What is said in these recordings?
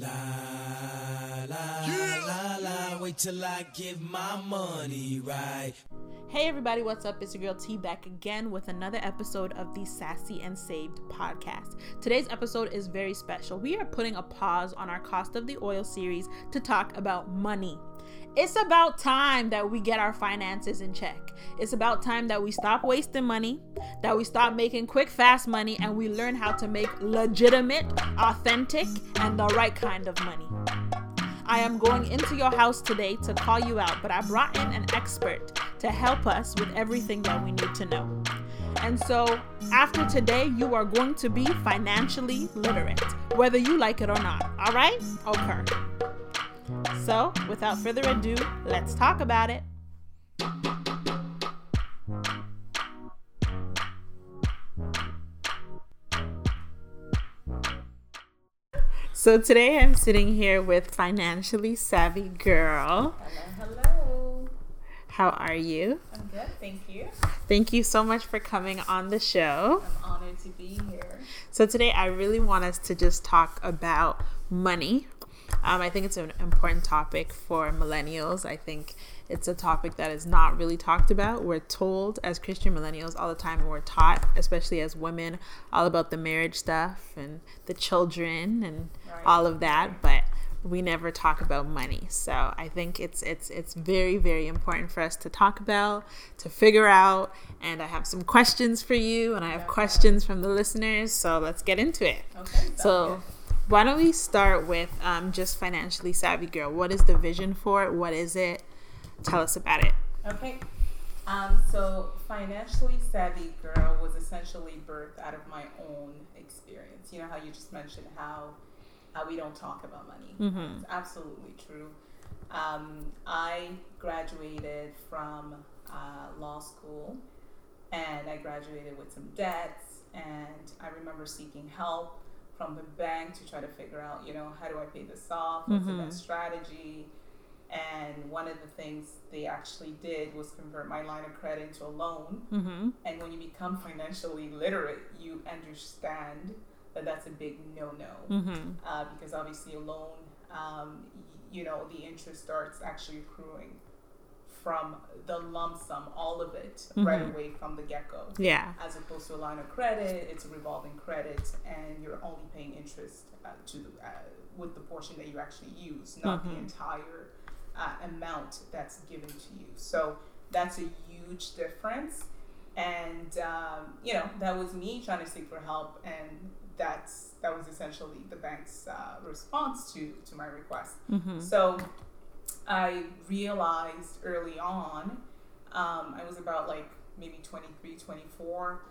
La la yeah. la la, wait till I give my money right. Hey everybody, what's up? It's your girl T back again with another episode of the Sassy and Saved podcast. Today's episode is very special. We are putting a pause on our Cost of the Oil series to talk about money. It's about time that we get our finances in check. It's about time that we stop wasting money, that we stop making quick, fast money, and we learn how to make legitimate, authentic, and the right kind of money. I am going into your house today to call you out, but I brought in an expert to help us with everything that we need to know. And so, after today, you are going to be financially literate, whether you like it or not. All right? Okay. So, without further ado, let's talk about it. So today I'm sitting here with financially savvy girl. Hello, hello. How are you? I'm good, thank you. Thank you so much for coming on the show. I'm honored to be here. So today I really want us to just talk about money. Um, I think it's an important topic for millennials. I think it's a topic that is not really talked about. We're told as Christian millennials all the time, and we're taught, especially as women, all about the marriage stuff and the children and right. all of that, but we never talk about money. So I think it's it's it's very very important for us to talk about, to figure out, and I have some questions for you, and I have questions from the listeners. So let's get into it. Okay. So. Good why don't we start with um, just financially savvy girl? What is the vision for it? What is it? Tell us about it. Okay. Um, so financially savvy girl was essentially birthed out of my own experience. You know how you just mentioned how how we don't talk about money. Mm-hmm. It's absolutely true. Um, I graduated from uh, law school, and I graduated with some debts. And I remember seeking help from the bank to try to figure out, you know, how do I pay this off? What's mm-hmm. the best strategy? And one of the things they actually did was convert my line of credit into a loan. Mm-hmm. And when you become financially literate, you understand that that's a big no-no mm-hmm. uh, because obviously a loan, um, you know, the interest starts actually accruing from the lump sum, all of it, mm-hmm. right away from the get go. Yeah. As opposed to a line of credit, it's a revolving credit, and you're only paying interest uh, to uh, with the portion that you actually use, not mm-hmm. the entire uh, amount that's given to you. So that's a huge difference. And um, you know that was me trying to seek for help, and that's that was essentially the bank's uh, response to to my request. Mm-hmm. So I realized early on, um, I was about like maybe 23, 24.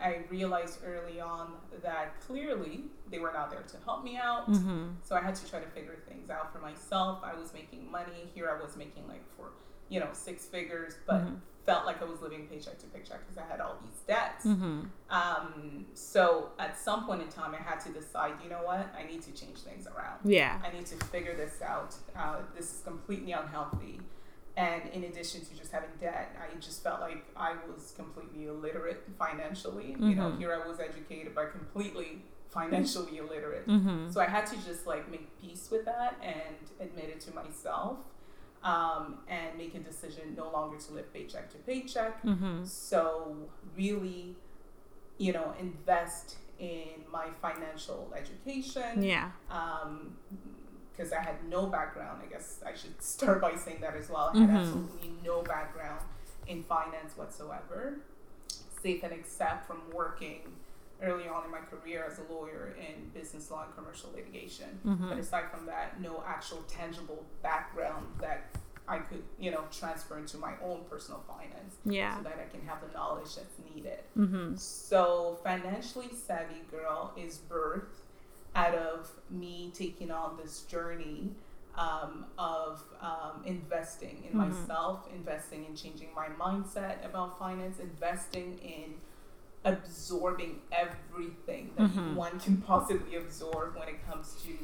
I realized early on that clearly they were not there to help me out. Mm-hmm. So I had to try to figure things out for myself. I was making money. Here I was making like for, you know, six figures, but mm-hmm felt like I was living paycheck to paycheck because I had all these debts. Mm-hmm. Um, so at some point in time, I had to decide, you know what, I need to change things around. Yeah. I need to figure this out. Uh, this is completely unhealthy. And in addition to just having debt, I just felt like I was completely illiterate financially. Mm-hmm. You know, mm-hmm. here I was educated, but completely financially illiterate. Mm-hmm. So I had to just like make peace with that and admit it to myself um, and make a decision no longer to live paycheck to paycheck. Mm-hmm. So, really, you know, invest in my financial education. Yeah. Um because um, I had no background. I guess I should start by saying that as well. I had mm-hmm. absolutely no background in finance whatsoever, safe and except from working early on in my career as a lawyer in business law and commercial litigation. Mm-hmm. But aside from that, no actual tangible background that I could, you know, transfer into my own personal finance. Yeah. So that I can have the knowledge that's needed. Mm-hmm. So financially savvy girl is birthed out of me taking on this journey um, of um, investing in mm-hmm. myself, investing in changing my mindset about finance, investing in absorbing everything that mm-hmm. one can possibly absorb when it comes to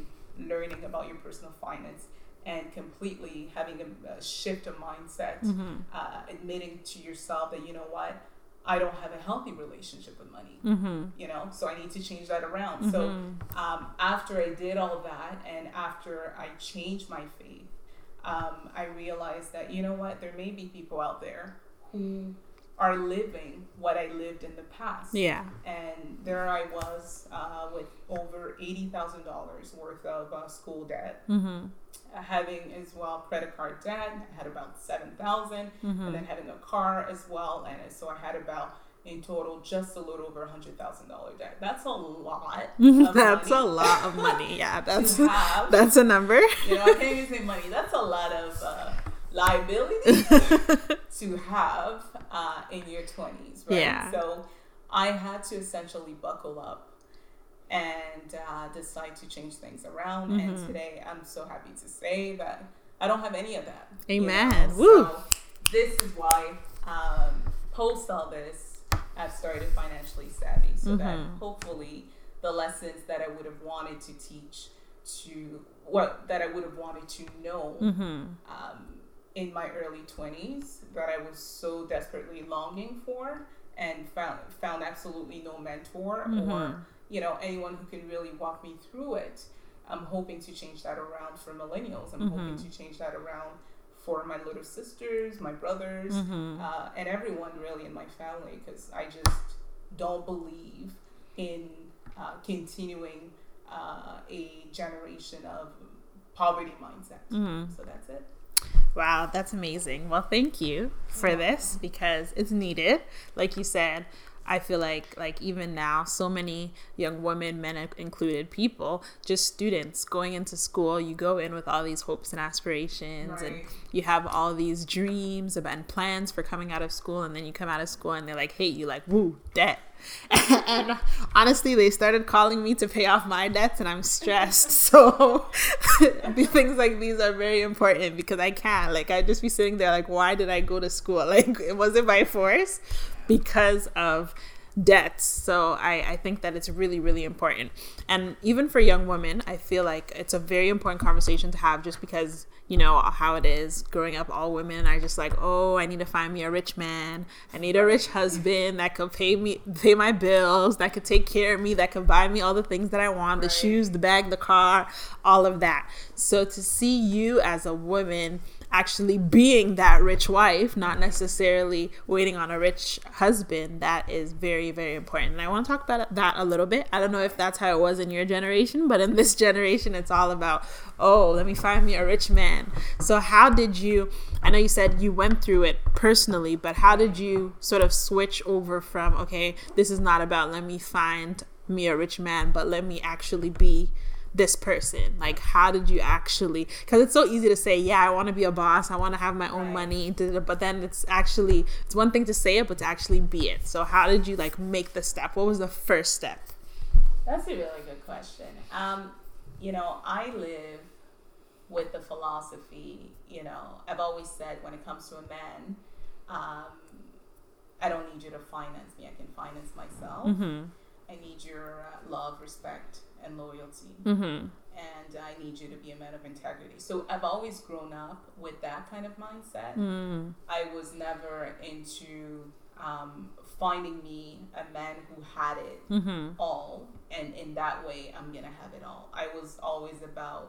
learning about your personal finance and completely having a, a shift of mindset, mm-hmm. uh, admitting to yourself that you know what, I don't have a healthy relationship with money. Mm-hmm. You know, so I need to change that around. So um, after I did all that, and after I changed my faith, um, I realized that you know what, there may be people out there who are living what I lived in the past. Yeah. And there I was uh, with over eighty thousand dollars worth of uh, school debt, Mm-hmm. uh, having as well credit card debt. I had about 7000 mm-hmm. and then having a car as well, and so I had about in total just a little over a hundred thousand dollar debt. That's a lot. That's a lot of money. Yeah, that's that's a number. you know, I can't even say money. That's a lot of uh, liability to have uh, in your twenties, right? Yeah. So I had to essentially buckle up and uh, decide to change things around. Mm-hmm. And today, I'm so happy to say that I don't have any of that. you know? Amen. Woo. So this is why um, post all this, I've started financially savvy, so that Mm-hmm. hopefully the lessons that I would have wanted to teach to what that I would have wanted to know Mm-hmm. um, in my early 20s that I was so desperately longing for and found found absolutely no mentor Mm-hmm. or you know anyone who can really walk me through it. I'm hoping to change that around for millennials. I'm hoping Mm-hmm. to change that around for my little sisters, my brothers, Mm-hmm. uh, and everyone really in my family because I just don't believe in uh, continuing uh, a generation of poverty mindset. Mm-hmm. So that's it. Wow, that's amazing. Well, thank you for this because it's needed. Like you said, I feel like like even now so many young women, men included, people, just students going into school, you go in with all these hopes and aspirations and you have all these dreams and plans for coming out of school and then you come out of school and they're like "Hey, you like woo debt. And honestly they started calling me to pay off my debts and i'm stressed. So things like these are very important because i can't like I'd just be sitting there like why did i go to school? Like was it by force because of debts. So I, I think that it's really, really important. And even for young women, I feel like it's a very important conversation to have just because, you know, how it is growing up, all women are just like, oh, I need to find me a rich man. I need a rich husband that could pay me, pay my bills, that could take care of me, that could buy me all the things that I want, the Right. shoes, the bag, the car, all of that. So to see you as a woman actually being that rich wife, not necessarily waiting on a rich husband, that is very, very important. And I want to talk about that a little bit. I don't know if that's how it was in your generation, but in this generation, it's all about, oh, let me find me a rich man. So, how did you? I know you said you went through it personally, but how did you sort of switch over from, okay, this is not about let me find me a rich man, but let me actually be this person? Like how did you actually because it's so easy to say yeah i want to be a boss. I want to have my own Right. money but then it's actually it's one thing to say it but to actually be it. So how did you like make the step? What was the first step? That's a really good question. Um, you know, I live with the philosophy, you know, I've always said when it comes to a man, um, I don't need you to finance me, I can finance myself. mm-hmm. I need your uh, love, respect, and loyalty. mm-hmm And I need you to be a man of integrity. So I've always grown up with that kind of mindset. mm I was never into um, finding me a man who had it mm-hmm all and in that way i'm gonna have it all i was always about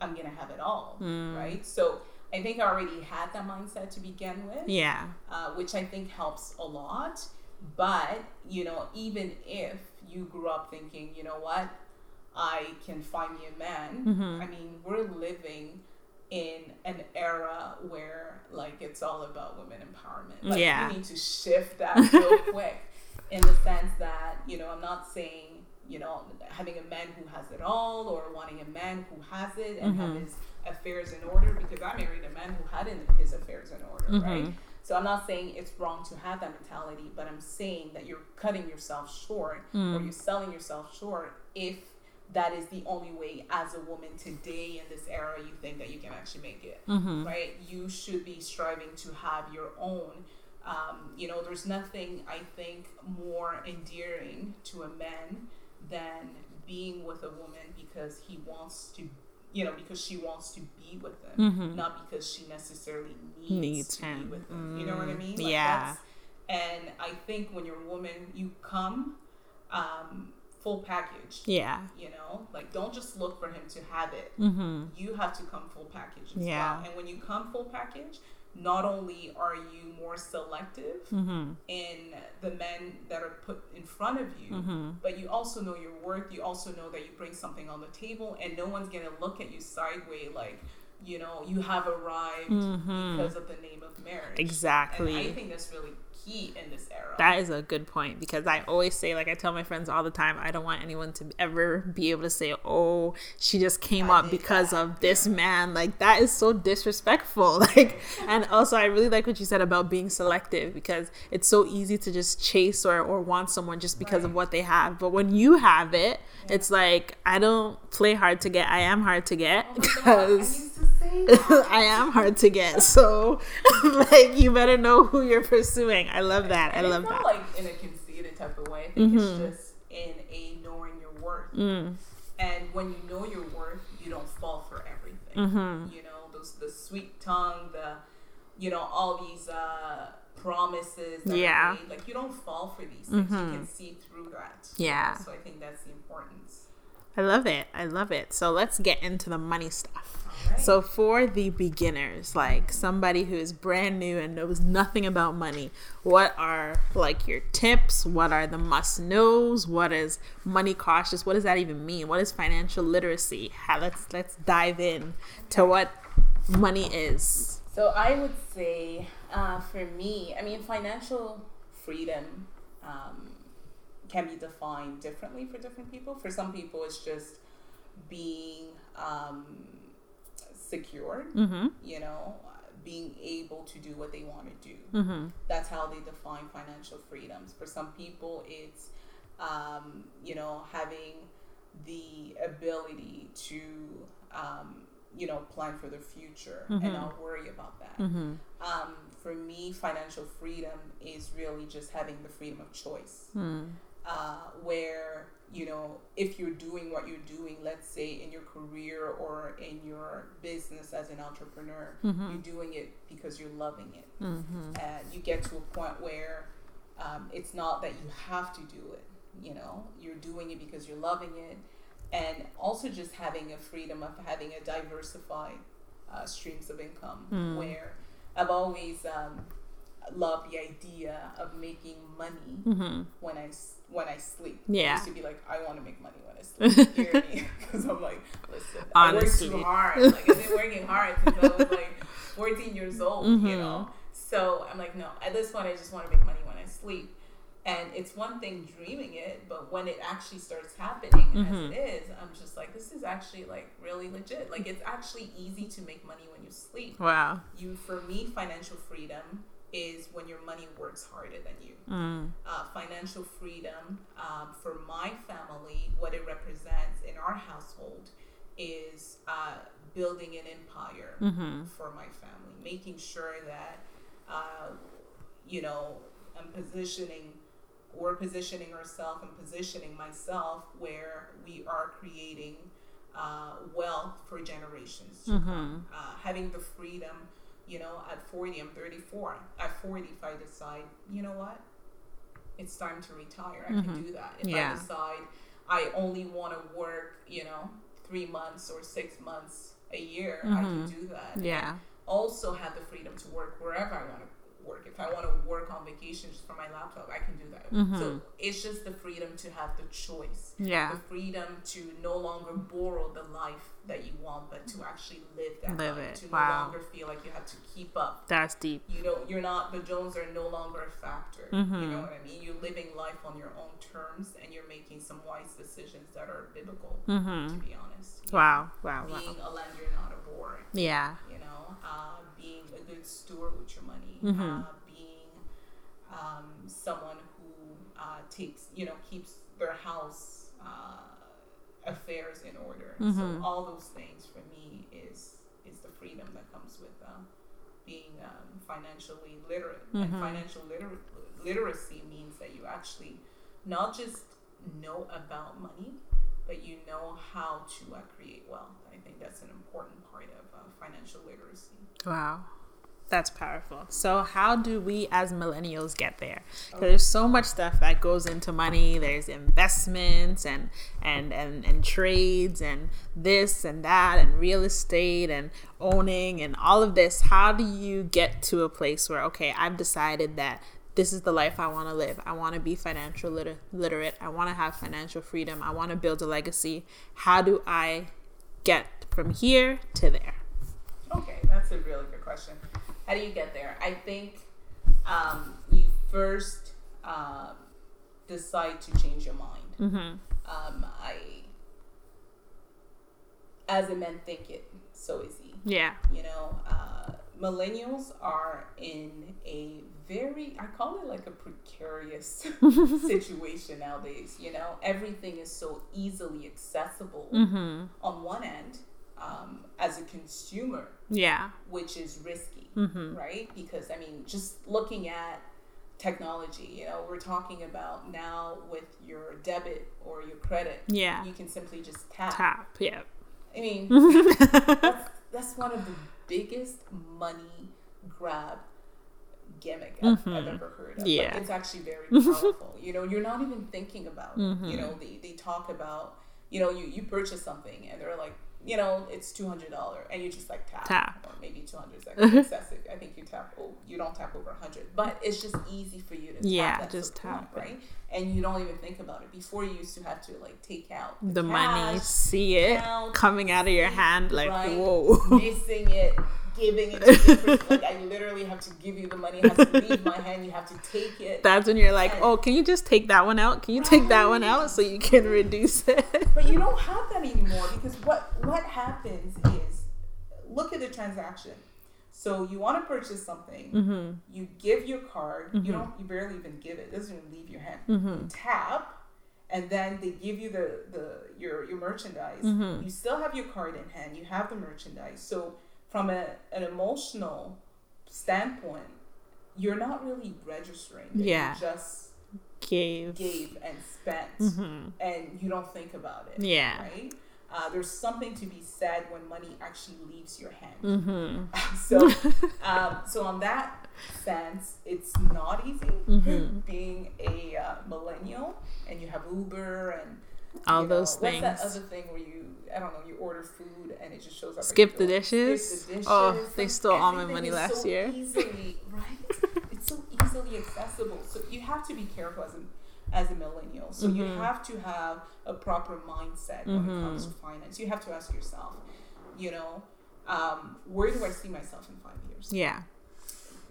i'm gonna have it all, Mm. right? so i think i already had that mindset to begin with yeah uh, which i think helps a lot but you know even if you grew up thinking you know what i can find me a man. Mhm. i mean we're living in an era where like it's all about women empowerment. Like Yeah. we need to shift that real quick in the sense that you know i'm not saying you know having a man who has it all or wanting a man who has it and have mm-hmm. his affairs in order because i married a man who had in his affairs in order right? Mm-hmm. So i'm not saying it's wrong to have that mentality but i'm saying that you're cutting yourself short or mm. you're selling yourself short if that is the only way as a woman today in this era you think that you can actually make it right? You should be striving to have your own. Um, you know there's nothing i think more endearing to a man than being with a woman because he wants to you know because she wants to be with him not because she necessarily needs, Needs to him. be with him. You know what i mean? Yeah. And I think when you're a woman, you come um, full package. Yeah. You know, like don't just look for him to have it. Mm-hmm. You have to come full package as Yeah. well. And when you come full package, not only are you more selective Mm-hmm. in the men that are put in front of you, Mm-hmm. but you also know your worth. You also know that you bring something on the table, and no one's gonna look at you sideways like, you know, you have arrived Mm-hmm. because of the name of marriage. Exactly. And I think that's really key in this era. That is a good point because I always say, like I tell my friends all the time, I don't want anyone to ever be able to say, "Oh, she just came I up because that." of this man." Like that is so disrespectful. Like, and also I really like what you said about being selective because it's so easy to just chase or or want someone just because of what they have. But when you have it, it's like I don't play hard to get. I am hard to get Oh my God, I because. used to say that. I am hard to get, so like you better know who you're pursuing. I love that. I And love it's not that. like in a conceited type of way. I think it's Mhm. just in a knowing your worth. Mm, And when you know your worth, you don't fall for everything. Mhm. You know, those the sweet tongue, the you know, all these uh promises that Yeah. Like you don't fall for these things. Mhm. You can see through that. Yeah. So I think that's the importance. I love it. I love it. So let's get into the money stuff. Alright. So for the beginners, like somebody who is brand new and knows nothing about money, what are like your tips? What are the must knows? What is money cautious? What does that even mean? What is financial literacy? How, let's let's dive in to what money is. So I would say, uh, for me, I mean, financial freedom um, can be defined differently for different people. For some people, it's just being um, secure, Mm-hmm. you know, being able to do what they want to do. Mm-hmm. That's how they define financial freedoms. For some people, it's, um, you know, having the ability to, um, you know, plan for the future Mhm. and not worry about that. Mm-hmm. Um, for me, financial freedom is really just having the freedom of choice. Mm. Uh, where, you know, if you're doing what you're doing, let's say in your career or in your business as an entrepreneur, Mhm. you're doing it because you're loving it. Mm-hmm. And you get to a point where um, it's not that you have to do it, you know, you're doing it because you're loving it. And also just having a freedom of having a diversified uh, streams of income Mm. where I've always um, loved the idea of making money Mm-hmm. when I when I sleep. Yeah. I used to be like, I want to make money when I sleep. hear me? Because I'm like, listen, Honestly. I work too hard. Like I've been working hard since I was like 14 years old. Mhm. You know. So I'm like, no. At this point, I just want to make money when I sleep. And it's one thing dreaming it, but when it actually starts happening, Mhm. as it is, I'm just like, this is actually like really legit. Like it's actually easy to make money when you sleep. Wow. You, for me, financial freedom is when your money works harder than you Mm. uh, financial freedom um, for my family, what it represents in our household is uh, building an empire Mm-hmm. for my family, making sure that, uh, you know, I'm positioning, we're positioning ourselves and positioning myself where we are creating uh, wealth for generations to Mhm. come. Uh, having the freedom, you know, at 40, I'm 34. At 40, if I decide, you know what, it's time to retire, I Mhm. can do that. If Yeah. I decide I only want to work, you know, three months or six months a year, I can Mhm. do that. Yeah. Also have the freedom to work wherever I want to work. If I want to work on vacation just from my laptop, I can do that. Mhm. So it's just the freedom to have the choice, Yeah. the freedom to no longer borrow the life that you want, but to actually live that Live life. it. To Wow. no longer feel like you have to keep up. That's deep. You know, you're not the Jones are no longer a factor. Mhm. You know what I mean? You're living life on your own terms, and you're making some wise decisions that are biblical. To Mm-hmm. be honest. Wow. Wow. Wow. Being a lender, not a borrower Yeah. you know, uh, good steward with your money, Mhm. uh, being um, someone who uh, takes, you know, keeps their house uh, affairs in order. Mhm. So all those things for me is is the freedom that comes with uh, being um, financially literate. And Mhm. financial liter- literacy means that you actually not just know about money, but you know how to uh, create wealth. I think that's an important part of uh, financial literacy. Wow. That's powerful. So, how do we as millennials get there? Because oh. there's so much stuff that goes into money. There's investments and and and and trades and this and that and real estate and owning and all of this. How do you get to a place where okay, I've decided that this is the life I want to live. I want to be financial liter- literate. I want to have financial freedom. I want to build a legacy. How do I get from here to there? Okay, that's a really good question. How do you get there? I think um, you first um, decide to change your mind. Mm-hmm. Um, I, as a man, think it so easy. Yeah. You know, uh, millennials are in a very, I call it like a precarious situation nowadays. You know, everything is so easily accessible Mm-hmm. on one end um, as a consumer, Yeah. which is risky, Mm-hmm. right? Because, I mean, just looking at technology, you know, we're talking about now with your debit or your credit, Yeah. you can simply just tap. Tap. Yeah. I mean, Mm-hmm. that's, that's one of the biggest money grab gimmick I've, I've ever heard of. Yeah. Like, it's actually very powerful. you know, you're not even thinking about Mm-hmm. You know, they, they talk about, you know, you, you purchase something and they're like, you know, it's two hundred dollar, and you just like tap, Tap. or maybe two hundred is excessive. I think you tap, oh, you don't tap over hundred, but it's just easy for you to Yeah, tap. Just the point, tap right? And you don't even think about it. Before you used to have to like take out the money, cash, see it count, coming out of your hand, like right? whoa. missing it, giving it to the. Like I literally have to give you the money. It has to leave my hand. You have to take it. That's when you're like, And- oh, can you just take that one out? Can you take that one out so you can reduce it? But you don't have that anymore because what what happens is look at the transaction. So you want to purchase something, Mm-hmm. you give your card, you don't you barely even give it, it doesn't even leave your hand. Mm-hmm. You tap and then they give you the, the your your merchandise. Mm-hmm. You still have your card in hand, you have the merchandise. So from a, an emotional standpoint, you're not really registering. that you Yeah. just Gave. gave and spent Mm-hmm. and you don't think about it. Yeah. Right? Uh, there's something to be said when money actually leaves your hand. Mm-hmm. so, um, so on that sense, it's not easy Mhm. being a uh, millennial and you have Uber and All you know, those What's that other thing where you, I don't know, you order food and it just shows up. Skip the dishes? Skip the dishes. Oh, they stole all my money last so year. Easily, right? it's so easily accessible. So you have to be careful as a as a millennial. So you Mhm. have to have a proper mindset when it comes to Mm-hmm. finance. You have to ask yourself, you know, um, where do I see myself in five years? Yeah.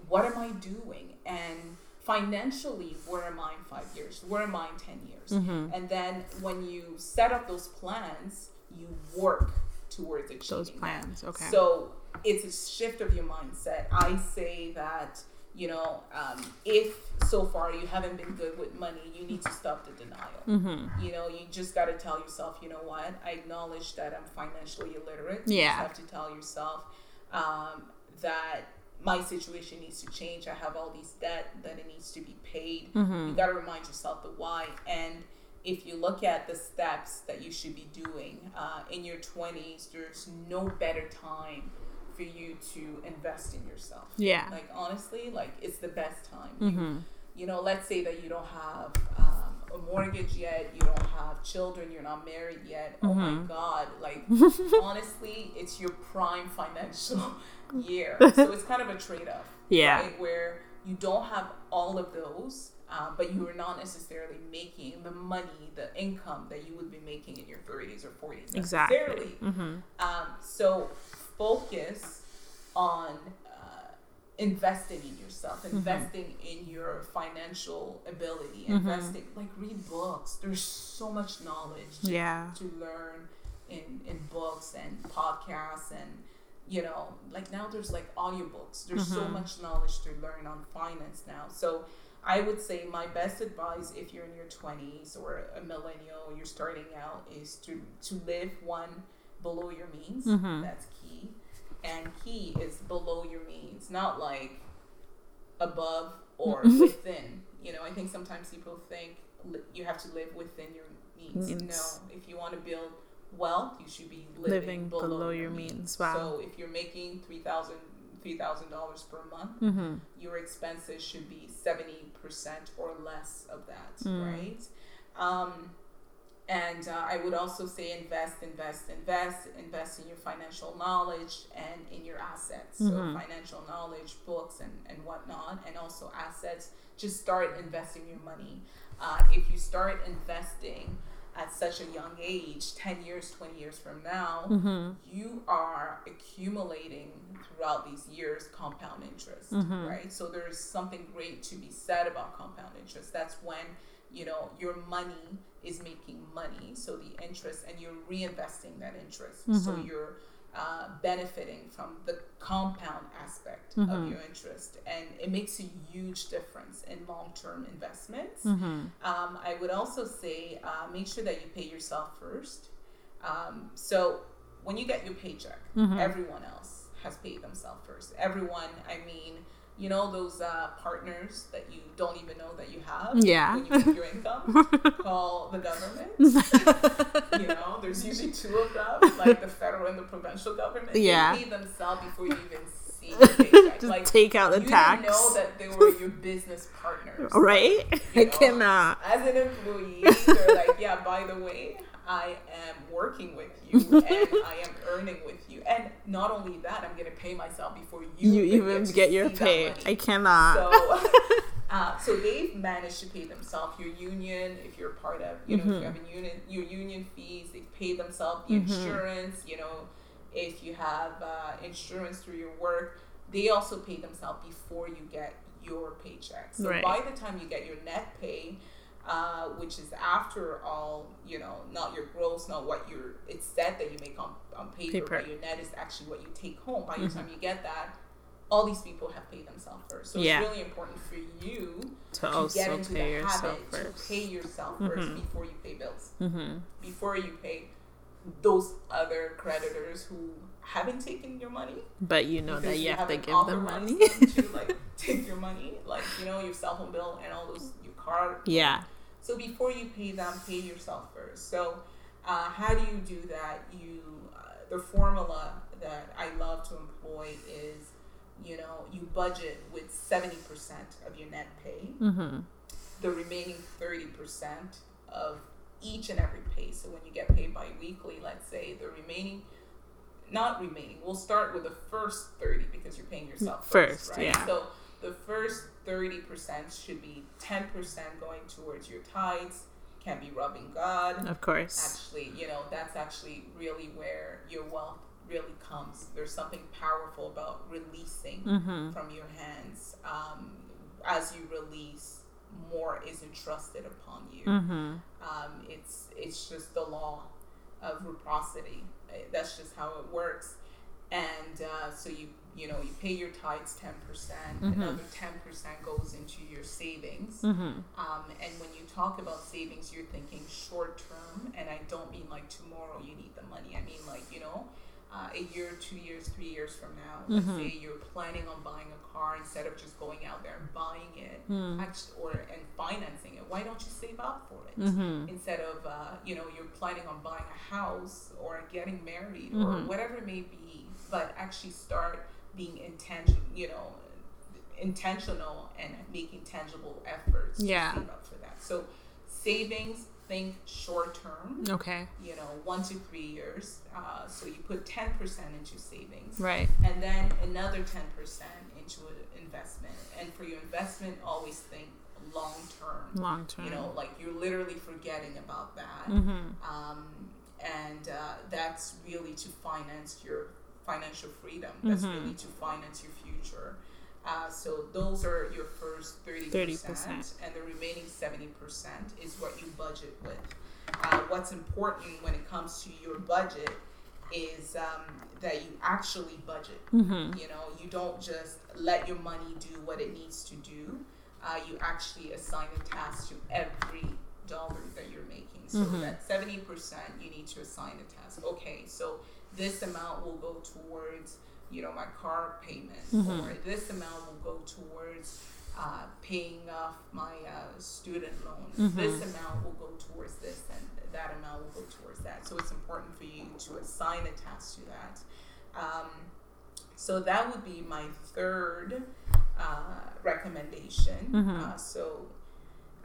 What am I doing? And financially, where am I in five years? Where am I in 10 years? Mm-hmm. And then when you set up those plans, you work towards achieving Those plans. Okay. So it's a shift of your mindset. I say that, you know, um, if so far you haven't been good with money, you need to stop the denial. mm-hmm. You know, you just got to tell yourself, you know what? I acknowledge that I'm financially illiterate. You Yeah. just have to tell yourself um, that my situation needs to change. I have all these debt that it needs to be paid. Mm-hmm. You got to remind yourself the why. And if you look at the steps that you should be doing uh, in your 20s, there's no better time for you to invest in yourself. Yeah. Like, honestly, like, it's the best time. You Mm-hmm. you know, let's say that you don't have um, a mortgage yet, you don't have children, you're not married yet. Oh my Mhm. God. Like, honestly, it's your prime financial year. So it's kind of a trade off. Yeah. Right? Where you don't have all of those, um, but you are not necessarily making the money, the income that you would be making in your 30s or 40s. Exactly. Mm-hmm. Um, so focus on uh, investing in yourself, Mm-hmm. investing in your financial ability, Mhm. investing like read books. There's so much knowledge to, Yeah. to learn in in books and podcasts and you know like now there's like audiobooks there's so Mhm. much knowledge to learn on finance now so i would say my best advice if you're in your 20s or a millennial you're starting out is to to live one below your means Mhm. that's key and key is below your means not like above or within you know i think sometimes people think li- you have to live within your means Means. no if you want to build wealth you should be living, Living below, below your means, means. Wow. so if you're making 3000 three thousand dollars per month, Mm-hmm. your expenses should be seventy percent or less of that, Mm. right? Um, and uh, I would also say invest, invest, invest, invest in your financial knowledge and in your assets. Mhm. So financial knowledge, books, and and whatnot, and also assets. Just start investing your money. Uh, if you start investing at such a young age, ten years, twenty years from now, Mm-hmm. you are accumulating throughout these years compound interest, Mhm. right? So there's something great to be said about compound interest. That's when you know your money is making money, so the interest, and you're reinvesting that interest, so Mhm. you're uh, benefiting from the compound aspect Mhm. of your interest, and it makes a huge difference in long-term investments. Mm-hmm. Um, I would also say uh, make sure that you pay yourself first. Um, so when you get your paycheck, Mhm. everyone else has paid themselves first. Everyone, I mean, you know those uh, partners that you don't even know that you have. Yeah. When you make your income, call the government. you know, there's usually two of them, like the federal and the provincial government. Yeah. They pay themselves before you even see your paycheck. Just like take out the you tax. know that they were your business partners. right? You I know, cannot. As an employee, they're like, yeah, by the way, I am working with you and I am earning with you. And not only that, I'm going to pay myself before you, You even to get your pay. I cannot. So, uh, so they've managed to pay themselves. Your union, if you're part of, you know, Mm-hmm. you have a union, your union fees, they've paid themselves. The insurance, you know, if you have uh, insurance through your work, they also pay themselves before you get your paycheck. So Right. by the time you get your net pay, uh, which is after all, you know, not your gross, not what you're, it's said that you make on, on paper, Paper. but your net is actually what you take home. By the time you get that, all these people have paid themselves first. So Yeah. it's really important for you to to get into pay the yourself habit first. to pay yourself 1st before you pay bills, Mm-hmm. before you pay those other creditors who haven't taken your money. But you know that because you have to give them money. to like take your money, like you know your cell phone bill and all those your car. yeah. So before you pay them, pay yourself first. So uh, how do you do that? You uh, the formula that I love to employ is you know you budget with seventy percent of your net pay Mm-hmm. the remaining 30% of each and every pay. So when you get paid bi-weekly, let's say the remaining not remaining, we'll start with the first 30 because you're paying yourself first, First, right? yeah. So the first 30% should be 10% going towards your tithes, can be rubbing God. Of course. Actually, you know, that's actually really where your wealth really comes. There's something powerful about releasing Mm-hmm. from your hands. Um, as you release, more is entrusted upon you. Mm-hmm. Um, it's it's just the law of reciprocity. Uh, That's just how it works. And uh, so you you know you pay your tithes ten percent. Mhm. Another ten percent goes into your savings. Mm-hmm. Um, and when you talk about savings, you're thinking short term, and I don't mean like tomorrow you need the money. I mean like you know, uh, a year, two years, three years from now. Let's Mhm. say you're planning on buying a car instead of just going out there and buying it, Mm. actually, or and financing it. Why don't you save up for it? Mm-hmm. Instead of uh, you know you're planning on buying a house or getting married Mhm. or whatever it may be, but actually start being intentional. You know, intentional and making tangible efforts Yeah. to save up for that. So savings, think short term, Okay. you know, one to three years. Uh, so you put 10% into savings Right. and then another 10% into investment. And for your investment, always think long term. Long term. You know, like you're literally forgetting about that. Mm-hmm. Um, and uh, that's really to finance your financial freedom. That's Mhm. really to finance your future. Uh, so those are your first 30%, 30%. and the remaining 70% is what you budget with. Uh, what's important when it comes to your budget is um, that you actually budget. Mm-hmm. You know, you don't just let your money do what it needs to do. Uh, you actually assign a task to every dollar that you're making. So Mhm. that 70% you need to assign a task. Okay, so this amount will go towards, you know, my car payment, Mhm. or this amount will go towards uh, paying off my uh, student loans. Mhm. This amount will go towards this, and that amount will go towards that. So it's important for you to assign a task to that. Um, So that would be my third uh, recommendation. Mhm. Uh, so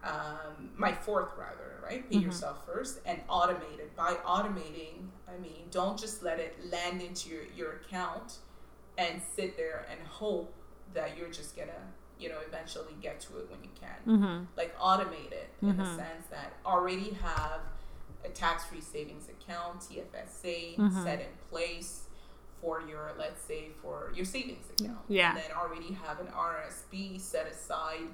um, my fourth rather, right? Pay Mhm. yourself first and automate it. By automating, I mean don't just let it land into your, your account and sit there and hope that you're just gonna, you know, eventually get to it when you can. Mm-hmm. Like automate it in the Mhm. sense that already have a tax-free savings account, TFSA, Mhm. set in place for your, let's say, for your savings account. Yeah. And then already have an RSP set aside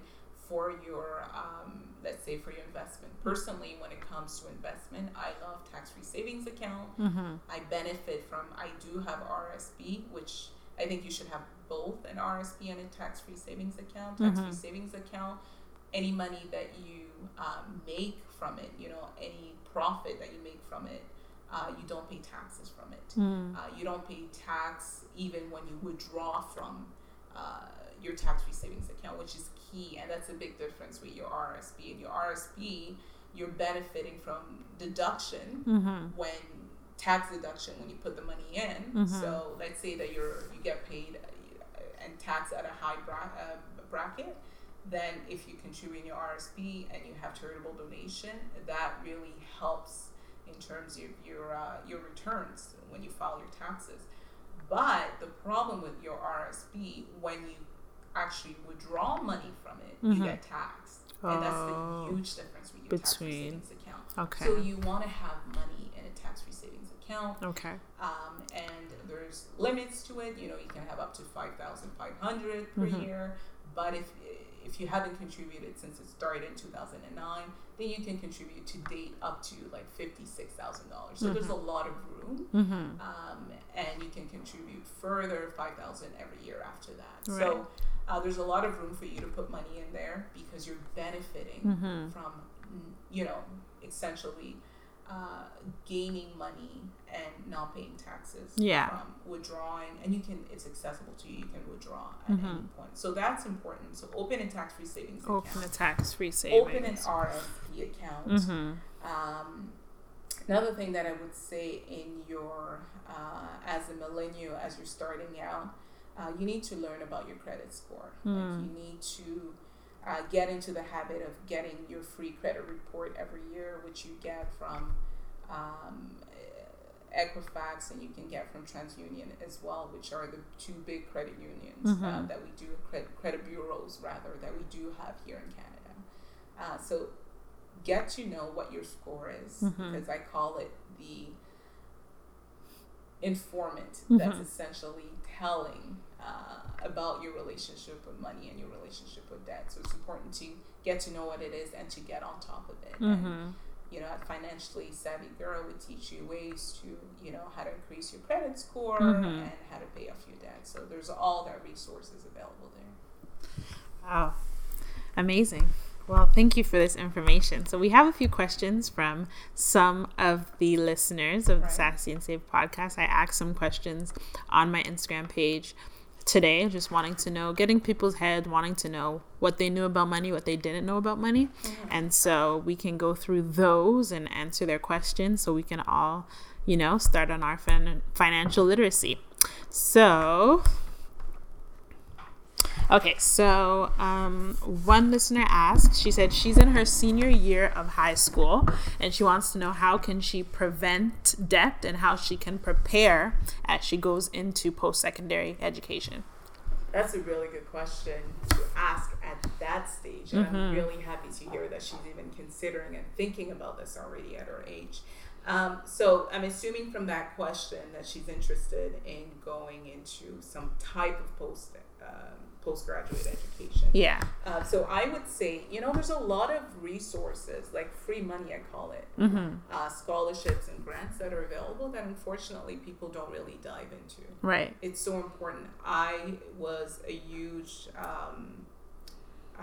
for your, um, let's say, for your investment. Personally, when it comes to investment, I love tax-free savings account. Mm-hmm. I benefit from. I do have RSP, which I think you should have both an RSP and a tax-free savings account. Tax-free Mhm. savings account, any money that you um, make from it, you know, any profit that you make from it, uh, you don't pay taxes from it. Mm. Uh, you don't pay tax even when you withdraw from uh, your tax-free savings account, which is key, and that's a big difference with your RSP. In your RSP, you're benefiting from deduction Mm-hmm. when tax deduction when you put the money in. Mhm. So let's say that you're you get paid uh, and taxed at a high bra- uh, bracket. Then if you contribute in your RSP and you have charitable donation, that really helps in terms of your uh, your returns when you file your taxes. But the problem with your RSP when you actually withdraw money from it, Mhm. you get taxed, and that's Oh. the huge difference with your tax-free Between- savings account. Okay. So you want to have money in a tax-free savings account, okay. um, and there's limits to it. You know, you can have up to five thousand five hundred per Mhm. year. But if if you haven't contributed since it started in two thousand and nine, then you can contribute to date up to like fifty six thousand dollars. So there's a lot of room, Mm-hmm. um, and you can contribute further five thousand every year after that. Right. So uh, there's a lot of room for you to put money in there because you're benefiting Mm-hmm. from you know essentially uh, gaining money and not paying taxes Yeah. from withdrawing and you can it's accessible to you you can withdraw at any Mhm. point so that's important so open a tax-free savings account. Open a tax-free savings. open an RSP account Mm-hmm. um, another thing that I would say in your uh, as a millennial as you're starting out, uh, you need to learn about your credit score. Like Mm. you need to uh, get into the habit of getting your free credit report every year, which you get from um, Equifax and you can get from TransUnion as well, which are the two big credit unions uh, Mhm. that we do credit, credit bureaus rather that we do have here in Canada. Uh, so get to know what your score is Mhm. because I call it the informant Mhm. that's essentially telling uh, about your relationship with money and your relationship with debt. So it's important to get to know what it is and to get on top of it. Mm-hmm. you know, a financially savvy girl would teach you ways to, you know, how to increase your credit score Mhm. and how to pay off your debt. So there's all that resources available there. Wow. Amazing. Well, thank you for this information. So, we have a few questions from some of the listeners of the Right. Sassy and Saved podcast. I asked some questions on my Instagram page today, just wanting to know, getting people's head, wanting to know what they knew about money, what they didn't know about money. Mm-hmm. And so, we can go through those and answer their questions so we can all, you know, start on our fin- financial literacy. So, Okay, so um, one listener asked, she said she's in her senior year of high school and she wants to know how can she prevent debt and how she can prepare as she goes into post-secondary education. That's a really good question to ask at that stage. And I'm really happy to hear that she's even considering and thinking about this already at her age. Um, so I'm assuming from that question that she's interested in going into some type of post um, postgraduate education. Yeah. Uh, so I would say, you know, there's a lot of resources, like free money, I call it, Mm-hmm. uh, scholarships and grants that are available that unfortunately people don't really dive into Right. it's so important. I was a huge um, uh,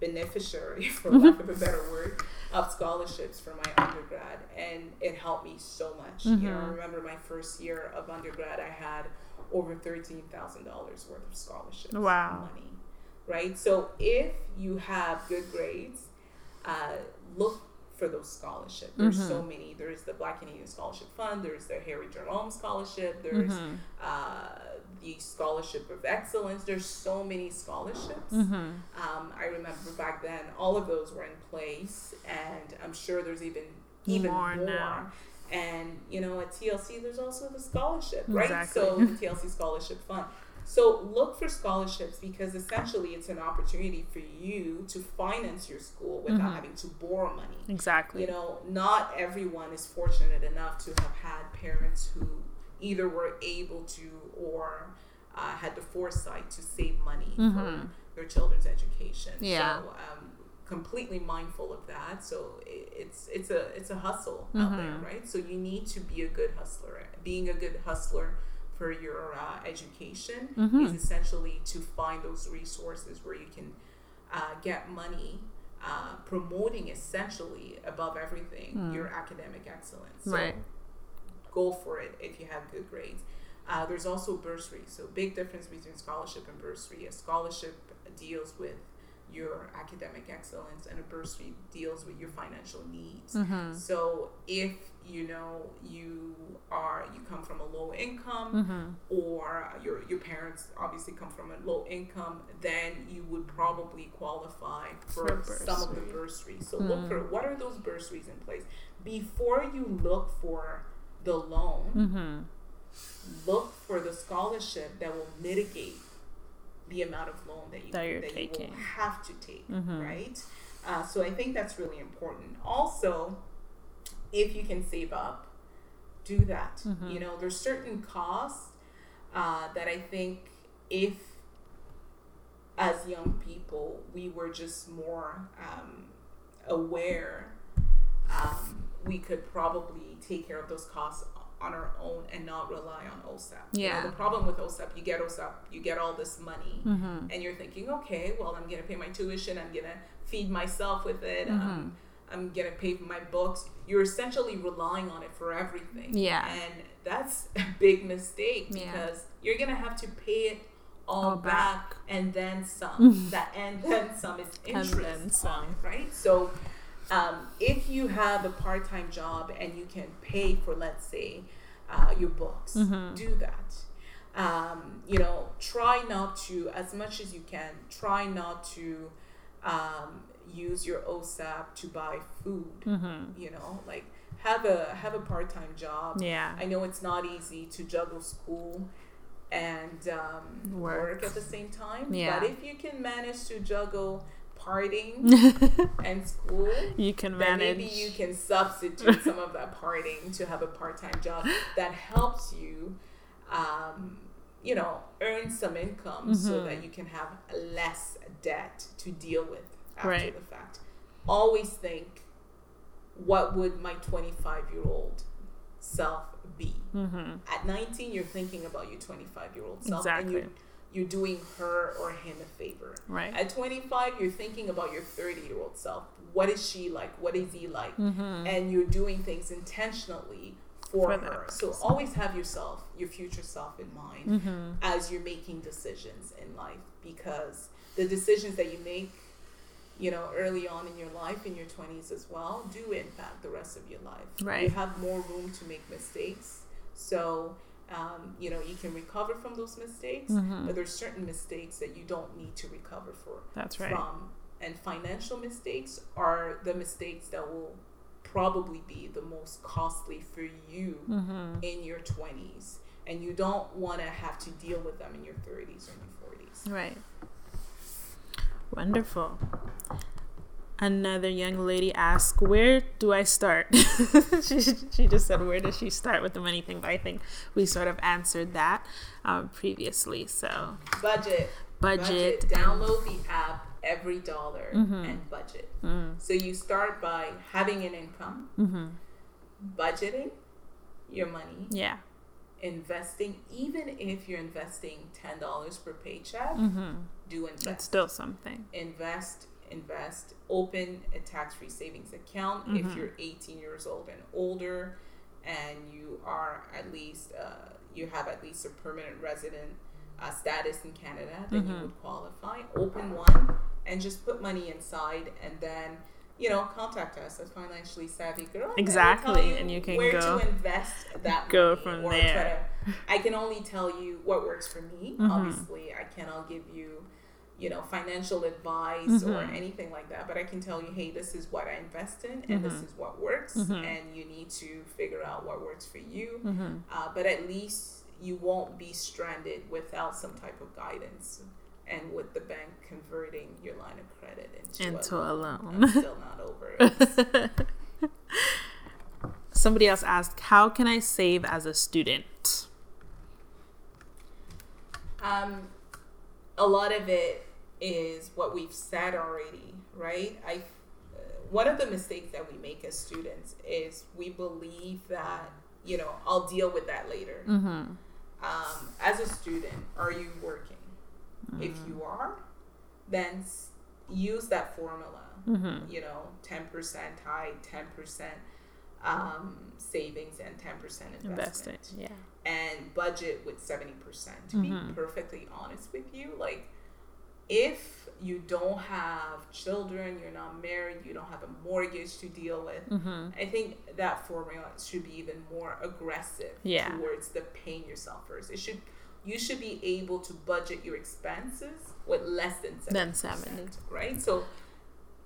beneficiary, for lack of a better word, of scholarships for my undergrad, and it helped me so much. You know, I Mhm. remember my first year of undergrad, I had over thirteen thousand dollars worth of scholarships. Wow. Money, right? So if you have good grades, uh, look for those scholarships. There's Mhm. so many. There's the Black Canadian Scholarship Fund. There's the Harry Jerome Scholarship. There's Mhm. uh, the scholarship of excellence. There's so many scholarships. Mm-hmm. Um, I remember back then, all of those were in place, and I'm sure there's even even More more. now. And you know, at TLC, there's also the scholarship, right? Exactly. So the TLC Scholarship Fund. So look for scholarships because essentially it's an opportunity for you to finance your school without Mhm. having to borrow money. Exactly. You know, not everyone is fortunate enough to have had parents who either were able to or uh, had the foresight to save money Mhm. for their children's education. Yeah. So, um, completely mindful of that. So it's it's a it's a hustle out there, right? So you need to be a good hustler. Being a good hustler for your uh, education Mhm. is essentially to find those resources where you can uh, get money. Uh, promoting essentially above everything your academic excellence. So. Right. go for it if you have good grades. Uh, there's also bursary. So big difference between scholarship and bursary. A scholarship deals with your academic excellence, and a bursary deals with your financial needs. Mm-hmm. So if you know you are you come from a low income Mm-hmm. or your your parents obviously come from a low income, then you would probably qualify for, For some of the bursaries. So look for what are those bursaries in place before you look for the loan. Mm-hmm. Look for the scholarship that will mitigate the amount of loan that you That you're you taking. will have to take, Mhm. right? Uh, so I think that's really important. Also, if you can save up, do that. Mm-hmm. You know, there's certain costs uh, that I think if as young people we were just more um, aware, um, we could probably take care of those costs on our own and not rely on OSAP. You know, Yeah. the problem with OSAP, you get OSAP, you get all this money, Mm-hmm. and you're thinking, okay, well, I'm gonna pay my tuition, I'm gonna feed myself with it, Mm-hmm. um, I'm gonna pay for my books. You're essentially relying on it for everything. Yeah. And that's a big mistake Yeah. because you're gonna have to pay it all, All back, back. and then some. that and then some is And interest then on some. it, right? So um, if you have a part-time job and you can pay for, let's say, uh, your books, Mhm. do that. Um, you know, try not to, as much as you can, try not to um, use your OSAP to buy food. Mm-hmm. You know, like have a have a part-time job. Yeah. I know it's not easy to juggle school and um, Work. work. at the same time. Yeah. But if you can manage to juggle partying and school, you can manage. maybe you can substitute some of that partying to have a part-time job that helps you, um, you know, earn some income so Mhm. that you can have less debt to deal with after Right. the fact. Always think, what would my 25-year-old self be? Mm-hmm. At 19, you're thinking about your 25-year-old self, Exactly. You're doing her or him a favor. Right. At 25, you're thinking about your 30 year old self. What is she like? What is he like? Mm-hmm. And you're doing things intentionally for, For her. So always have yourself, your future self in mind Mm-hmm. as you're making decisions in life because the decisions that you make, you know, early on in your life, in your 20s as well, do impact the rest of your life. Right. You have more room to make mistakes. So, um, you know, you can recover from those mistakes, Mhm. but there's certain mistakes that you don't need to recover for That's right. from. And financial mistakes are the mistakes that will probably be the most costly for you Mm-hmm. in your 20s. And you don't want to have to deal with them in your 30s or your 40s. Right. Wonderful. Another young lady asked, "Where do I start?" she, she just said, "Where does she start with the money thing?" But I think we sort of answered that um, previously. So Budget. budget, Download the app EveryDollar Mhm. and budget. Mm, So you start by having an income, mm-hmm. budgeting your money, yeah, investing, even if you're investing $10 per paycheck, mm-hmm. do invest. it's still something. invest, invest, open a tax free savings account Mhm. if you're 18 years old and older and you are at least, uh, you have at least a permanent resident uh, status in Canada, then Mhm. you would qualify. Open one and just put money inside and then. You know, contact us at Financially Savvy Girl. and we'll tell Exactly, and you can where go- to invest that go money from there. To I can only tell you what works for me. Mhm. Obviously, I cannot give you, you know, financial advice or Mhm. anything like that. But I can tell you, hey, this is what I invest in, and this Mhm. is what works, Mhm. and you need to figure out what works for you. Mm-hmm. Uh, but at least you won't be stranded without some type of guidance, and with the bank converting your line of credit into, Into a loan. I'm still not over it. Somebody else asked, "How can I save as a student?" Um, a lot of it is what we've said already, right? I uh, one of the mistakes that we make as students is we believe that you know I'll deal with that later. Mm-hmm. Um, as a student, are you working? If you are, then s- use that formula. Mm-hmm. You know, ten percent high, ten percent um, savings, and ten percent Invested. investment Yeah. And budget with 70%. To Mhm. be perfectly honest with you, like if you don't have children, you're not married, you don't have a mortgage to deal with, Mm-hmm. I think that formula should be even more aggressive Yeah. towards the paying yourself first. It should you should be able to budget your expenses with less than 70%, Than 70. right? So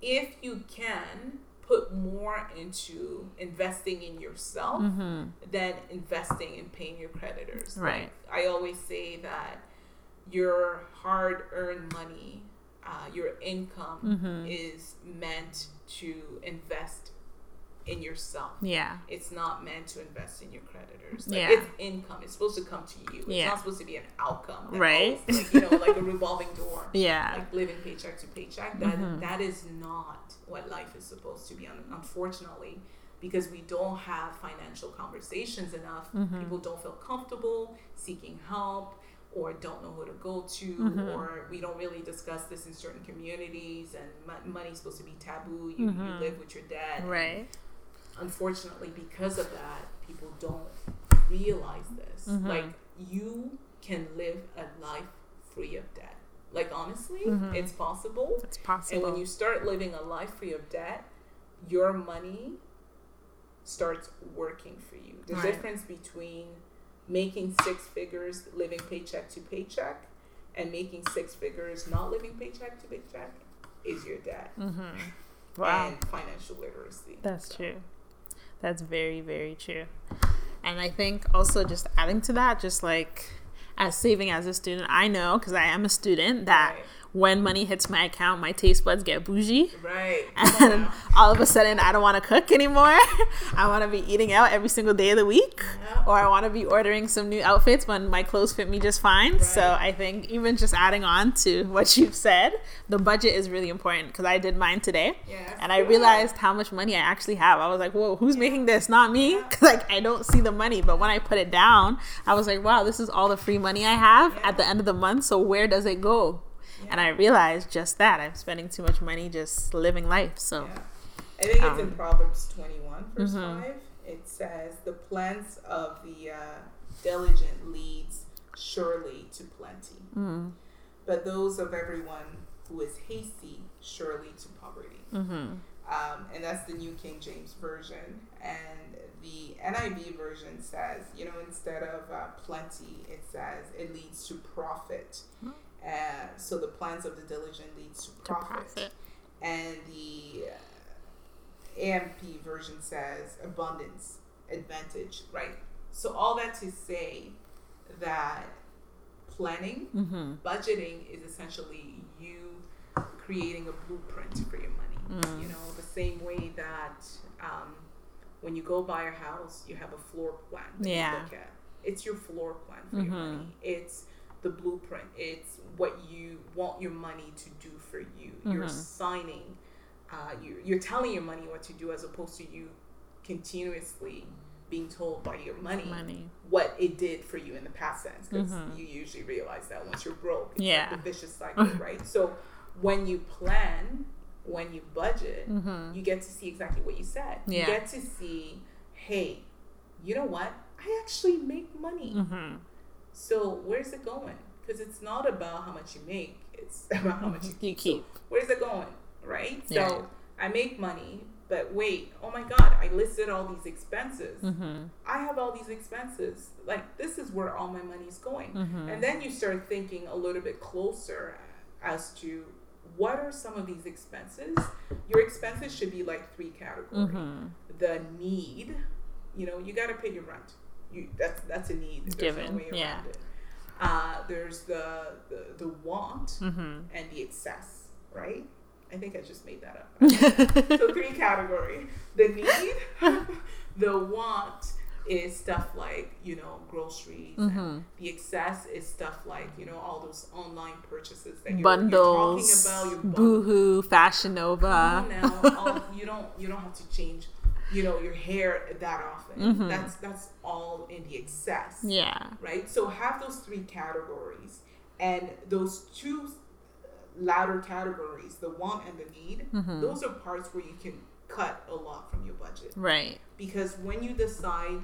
if you can put more into investing in yourself Mm-hmm. than investing in paying your creditors. Right. Like, I always say that your hard earned money, uh, your income Mm-hmm. is meant to invest in yourself. Yeah. It's not meant to invest in your creditors. Like, Yeah. It's income. It's supposed to come to you. It's Yeah. not supposed to be an outcome. Right. like, you know, like a revolving door. Yeah. Like living paycheck to paycheck. That Mhm. that is not what life is supposed to be. Unfortunately, because we don't have financial conversations enough, Mhm. people don't feel comfortable seeking help or don't know who to go to Mhm. or we don't really discuss this in certain communities and mo- money's supposed to be taboo you, you Mhm. live with your dad Right. Unfortunately because of that people don't realize this Mhm. like you can live a life free of debt like honestly Mhm. it's possible It's possible. and when you start living a life free of debt your money starts working for you the Right. difference between making six figures living paycheck to paycheck and making six figures not living paycheck to paycheck is your debt mm-hmm. Wow. and financial literacy That's true. That's very, very true. And I think also just adding to that, just like as saving as a student, I know because I am a student that. When money hits my account, my taste buds get bougie. right And now. all of a sudden, I don't want to cook anymore. I want to be eating out every single day of the week. Yeah. Or I want to be ordering some new outfits when my clothes fit me just fine. So I think even just adding on to what you've said, the budget is really important because I did mine today. Yes. And I realized how much money I actually have. I was like, whoa, who's making this? Not me. 'Cause, like, I don't see the money. But when I put it down, I was like, wow, this is all the free money I have at the end of the month. So where does it go? And I realized just that. I'm spending too much money just living life. So, Yeah. I think it's in Um, Proverbs 21, verse mhm. 5. It says, The plans of the uh, diligent leads surely to plenty, mm, but those of everyone who is hasty surely to poverty. mm-hmm. Um, and that's the New King James Version. And the NIV version says, you know, instead of uh, plenty, it says it leads to profit. Uh, so the plans of the diligent leads to to profit profit. and the uh, AMP version says abundance, advantage, right? So all that to say that planning, Mm-hmm. budgeting is essentially you creating a blueprint for your money. Mm. You know, the same way that um, when you go buy a house, you have a floor plan that Yeah. you look at. It's your floor plan for your Mhm. money. It's the blueprint. It's what you want your money to do for you. You're Mhm. signing. Uh, you, you're telling your money what to do as opposed to you continuously being told by your money, Money. what it did for you in the past sense. because Mhm. you usually realize that once you're broke it's Yeah. like the vicious cycle right so when you plan when you budget Mm-hmm. you get to see exactly what you said you get to see hey you know what i actually make money Mm-hmm. So where's it going because it's not about how much you make it's about how much you You keep. where's it going right Yeah. so i make money but wait, oh my God, I listed all these expenses. Mm-hmm. I have all these expenses. Like, this is where all my money's going. Mm-hmm. And then you start thinking a little bit closer as to what are some of these expenses. Your expenses should be like three categories Mm-hmm. the need, you know, you got to pay your rent. You that's that's a need. There's Given, no way around yeah. it. Uh, there's the, the the want Mm-hmm. and the excess, right? I think I just made that up. so three category. The need, the want is stuff like you know groceries. Mhm. And the excess is stuff like you know all those online purchases that you're, Bundles, you're talking about. Your Boohoo, Fashion Nova. now, all, you don't you don't have to change, you know, your hair that often. Mhm. That's that's all in the excess, Yeah. right? So have those three categories, and those two latter categories, the want and the need, Mhm. those are parts where you can cut a lot from your budget Right. because when you decide,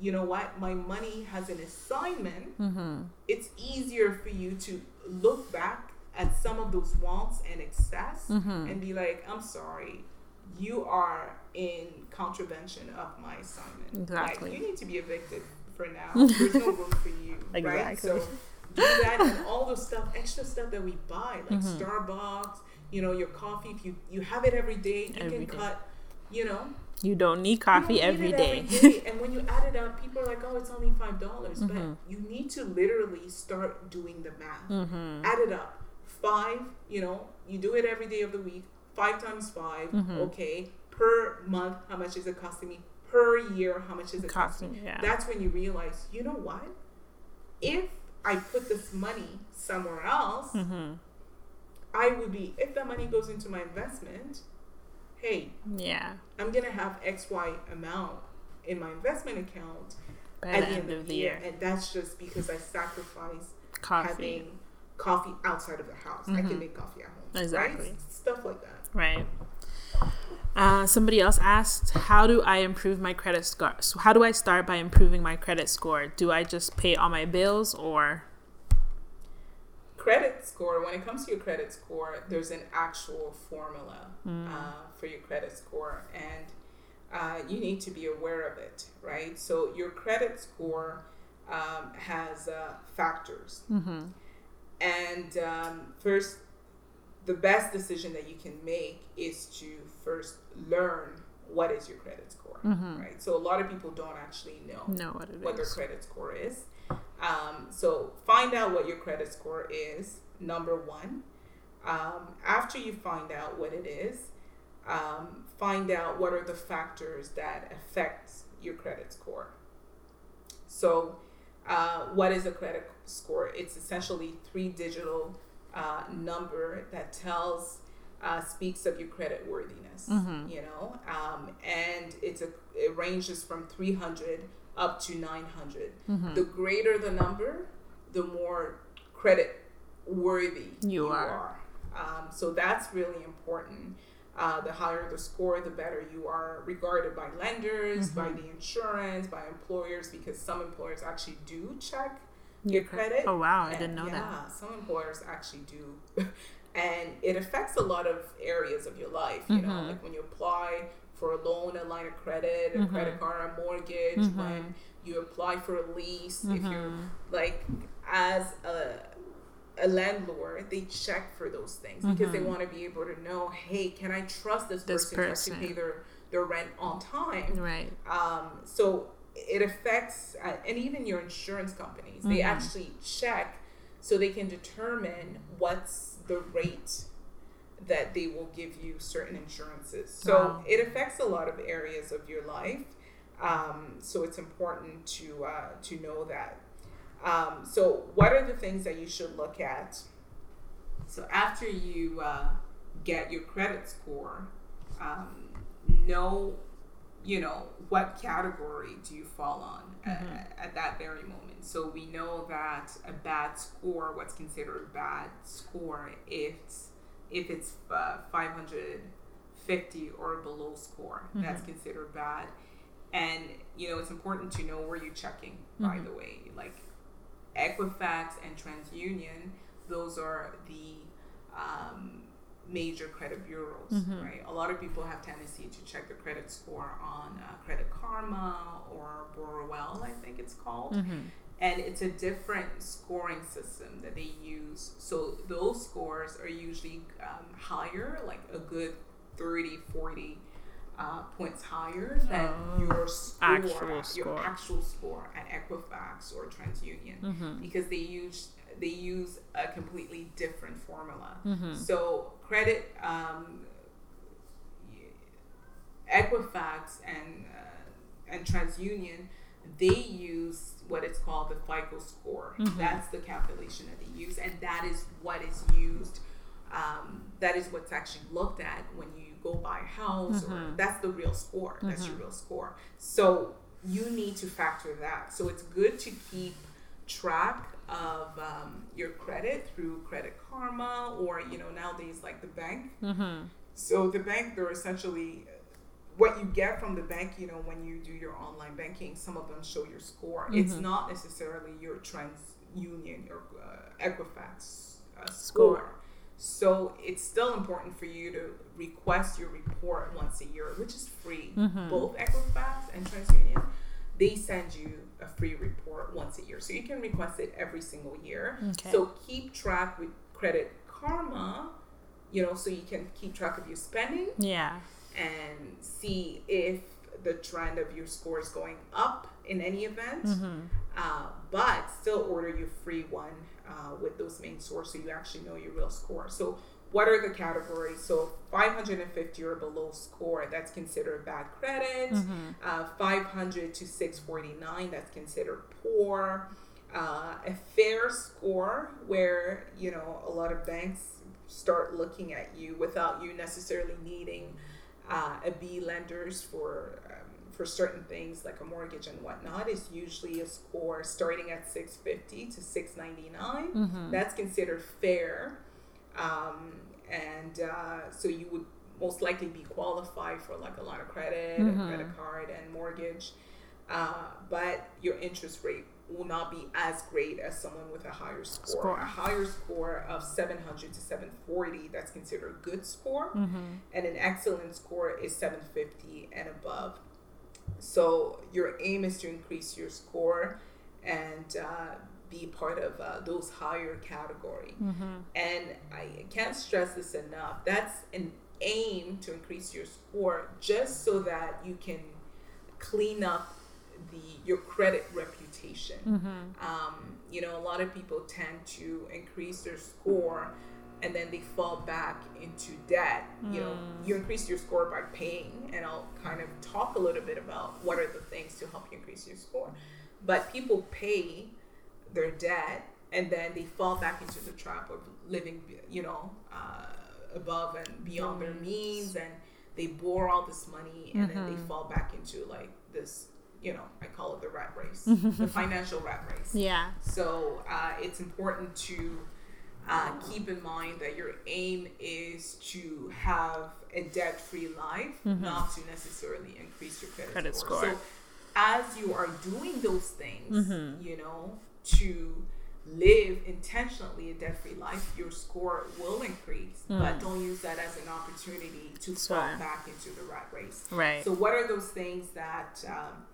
you know what, my money has an assignment Mm-hmm. it's easier for you to look back at some of those wants and excess Mhm. and be like, I'm sorry, you are in contravention of my assignment. Exactly. Like, you need to be evicted for now. There's no room for you. Right? So do that and all the stuff, extra stuff that we buy, like Mhm. Starbucks, you know, your coffee, if you, you have it every day, you Every can day. cut, you know, You don't need coffee don't every need day. every day. and when you add it up, people are like, "Oh, it's only five dollars," Mhm. but you need to literally start doing the math. mm-hmm. Add it up. Five, you know, you do it every day of the week. Five times 5 Mhm. okay. Per month, how much is it costing me? Per year, how much is it costing? me? yeah. That's when you realize, you know what? If I put this money somewhere else, mm-hmm. I would be. If that money goes into my investment, hey, Yeah. I'm gonna have X Y amount in my investment account By at the end of the year. and that's just because I sacrifice Coffee. having coffee outside of the house. I Mhm. can make coffee at home, Exactly. right? Stuff like that. Right. Uh, somebody else asked, "How do I improve my credit score? So how do I start by improving my credit score? Do I just pay all my bills, or Credit score. When it comes to your credit score, there's an actual formula Mm. uh, for your credit score, and uh, you need to be aware of it, right? So your credit score um, has uh, factors. mm-hmm. And um, first, the best decision that you can make is to first learn what is your credit score, Mhm. right? So a lot of people don't actually know know what it what their credit score is. Um, so find out what your credit score is. Number one. Um, after you find out what it is, um, find out what are the factors that affect your credit score. So, uh, what is a credit score? It's essentially three digital uh, number that tells uh, speaks of your credit worthiness. Mhm. You know, um, and it's a it ranges from three hundred up to nine hundred. Mhm. The greater the number, the more credit worthy You are. Um, so that's really important. Uh, the higher the score, the better you are regarded by lenders, by Mm-hmm. the insurance, by employers, because some employers actually do check your credit. Oh wow, I And didn't know yeah, that. Yeah, some employers actually do. and it affects a lot of areas of your life. You know, Mhm. like when you apply for a loan, a line of credit, a Mhm. credit card, a mortgage, Mhm. when you apply for a lease, if you're Mhm. like as a a landlord, they check for those things because they Mhm. want to be able to know, hey, can I trust this, This person, to person. actually pay their their rent on time? Right. Um, so it affects, uh, and even your insurance companies, they Mhm. actually check so they can determine what's the rate that they will give you certain insurances. So Wow. it affects a lot of areas of your life. Um, so it's important to uh, to know that. Um, so what are the things that you should look at? So after you uh, get your credit score, um, know you know what category do you fall on at, at that very moment? So we know that a bad score what's considered a bad score if it's if it's uh, 550 or below score that's considered bad. And you know it's important to know where you're checking by the way. Like equifax and transunion those are the um, major credit bureaus, Mm-hmm. right? A lot of people have tendency to check their credit score on uh, Credit Karma or Borrowell, I think it's called. Mm-hmm. And it's a different scoring system that they use. So those scores are usually um, higher, like a good 30, 40 uh, points higher than Oh, your score, actual your score. actual score at Equifax or TransUnion Mm-hmm. because they use they use a completely different formula. Mm-hmm. So credit, um, Equifax and uh, and TransUnion, they use what it's called the FICO score. Mhm. That's the calculation that they use, and that is what is used. Um, that is what's actually looked at when you go buy a house, or Mhm. that's the real score. That's your Mhm. real score. So you need to factor that. So it's good to keep track of um, your credit through Credit Karma, or you know nowadays like the bank. Mm-hmm. So the bank, they're essentially what you get from the bank. You know, when you do your online banking, some of them show your score. It's Mhm. not necessarily your TransUnion or uh, Equifax uh, Score. score. So it's still important for you to request your report once a year, which is free. Mhm. Both Equifax and TransUnion, they send you a free report once a year. So you can request it every single year. Okay. So keep track with Credit Karma, you know, so you can keep track of your spending Yeah. and see if the trend of your score is going up in any event. Mm-hmm. Uh, but still order your free one uh, with those main source so you actually know your real score. So what are the categories? So 550 or below score, that's considered bad credit. Mm-hmm. Uh, 500 to 649, that's considered poor. Uh, a fair score where, you know, a lot of banks start looking at you without you necessarily needing uh, a B lenders for um, for certain things like a mortgage and whatnot is usually a score starting at 650 to 699 Mm-hmm. that's considered fair um, and uh, so you would most likely be qualified for like a line of credit Mhm. a credit card and mortgage uh, but your interest rate will not be as great as someone with a higher score. Score. A higher score of 700 to 740, that's considered a good score Mm-hmm. and an excellent score is 750 and above. So your aim is to increase your score and uh, be part of uh, those higher category. Mm-hmm. And I can't stress this enough. That's an aim to increase your score just so that you can clean up the your credit reputation. Mm-hmm. Um, you know, a lot of people tend to increase their score and then they fall back into debt. You know, Mm. you increase your score by paying, and I'll kind of talk a little bit about what are the things to help you increase your score. But people pay their debt and then they fall back into the trap of living, you know, uh, above and beyond their means, and they borrow all this money and then they Mhm. fall back into like this, you know, I call it the rat race, the financial rat race. Yeah. So uh, it's important to uh, keep in mind that your aim is to have a debt-free life, Mhm. not to necessarily increase your credit, Credit score. score. So as you are doing those things, Mhm. you know, to live intentionally a debt-free life, your score will increase. But Mm. don't use that as an opportunity to fall back into the rat race. Right. So, what are those things that um,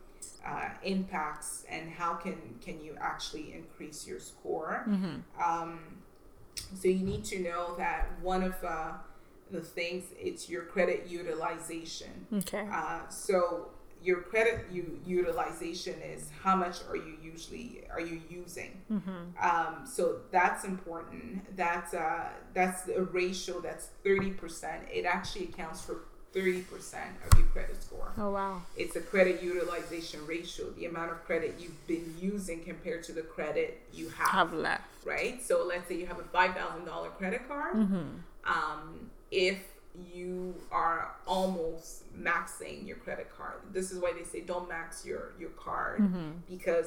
uh, impacts, and how can can you actually increase your score? mm-hmm. Um, so, you need to know that one of uh, the things it's your credit utilization. Okay. Uh, so, your credit u- utilization is how much are you usually are you using? Mm-hmm. Um, so that's important. That's uh, that's a ratio that's thirty percent. It actually accounts for thirty percent of your credit score. Oh wow. It's a credit utilization ratio, the amount of credit you've been using compared to the credit you have. Have left. Right. So let's say you have a five thousand dollar credit card. Mm-hmm. Um, if you are almost maxing your credit card, this is why they say don't max your your card Mm-hmm. because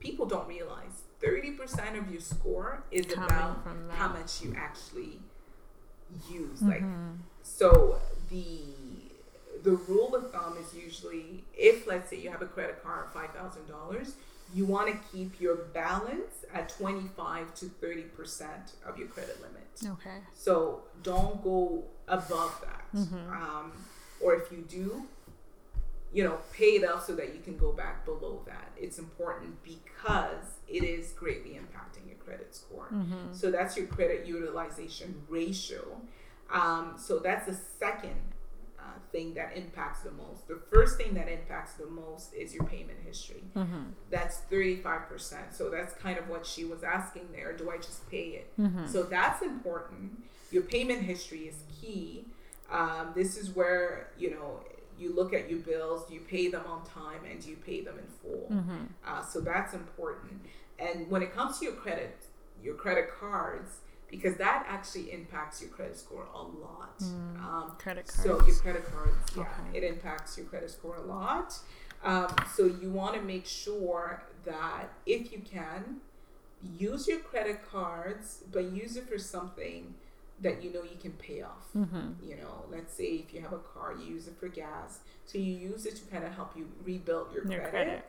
people don't realize 30% of your score is Coming about how much you actually use like Mhm. so the the rule of thumb is usually if let's say you have a credit card of $5000 you want to keep your balance at 25 to 30 percent of your credit limit. Okay. So don't go above that. Mm-hmm. Um, or if you do, you know, pay it off so that you can go back below that. It's important because it is greatly impacting your credit score. Mm-hmm. So that's your credit utilization ratio. Um, so that's the second thing that impacts the most. The first thing that impacts the most is your payment history. Mm-hmm. That's 35%. So that's kind of what she was asking there. Do I just pay it? Mm-hmm. So that's important. Your payment history is key. Um, this is where, you know, you look at your bills, do you pay them on time, and do you pay them in full? Mm-hmm. Uh, so that's important. And when it comes to your credit, your credit cards, because that actually impacts your credit score a lot. Um, Credit so your credit cards, yeah, Okay. it impacts your credit score a lot. Um, so you want to make sure that if you can, use your credit cards, but use it for something that you know you can pay off. Mm-hmm. You know, let's say if you have a car, you use it for gas. So you use it to kind of help you rebuild your, Your credit, credit.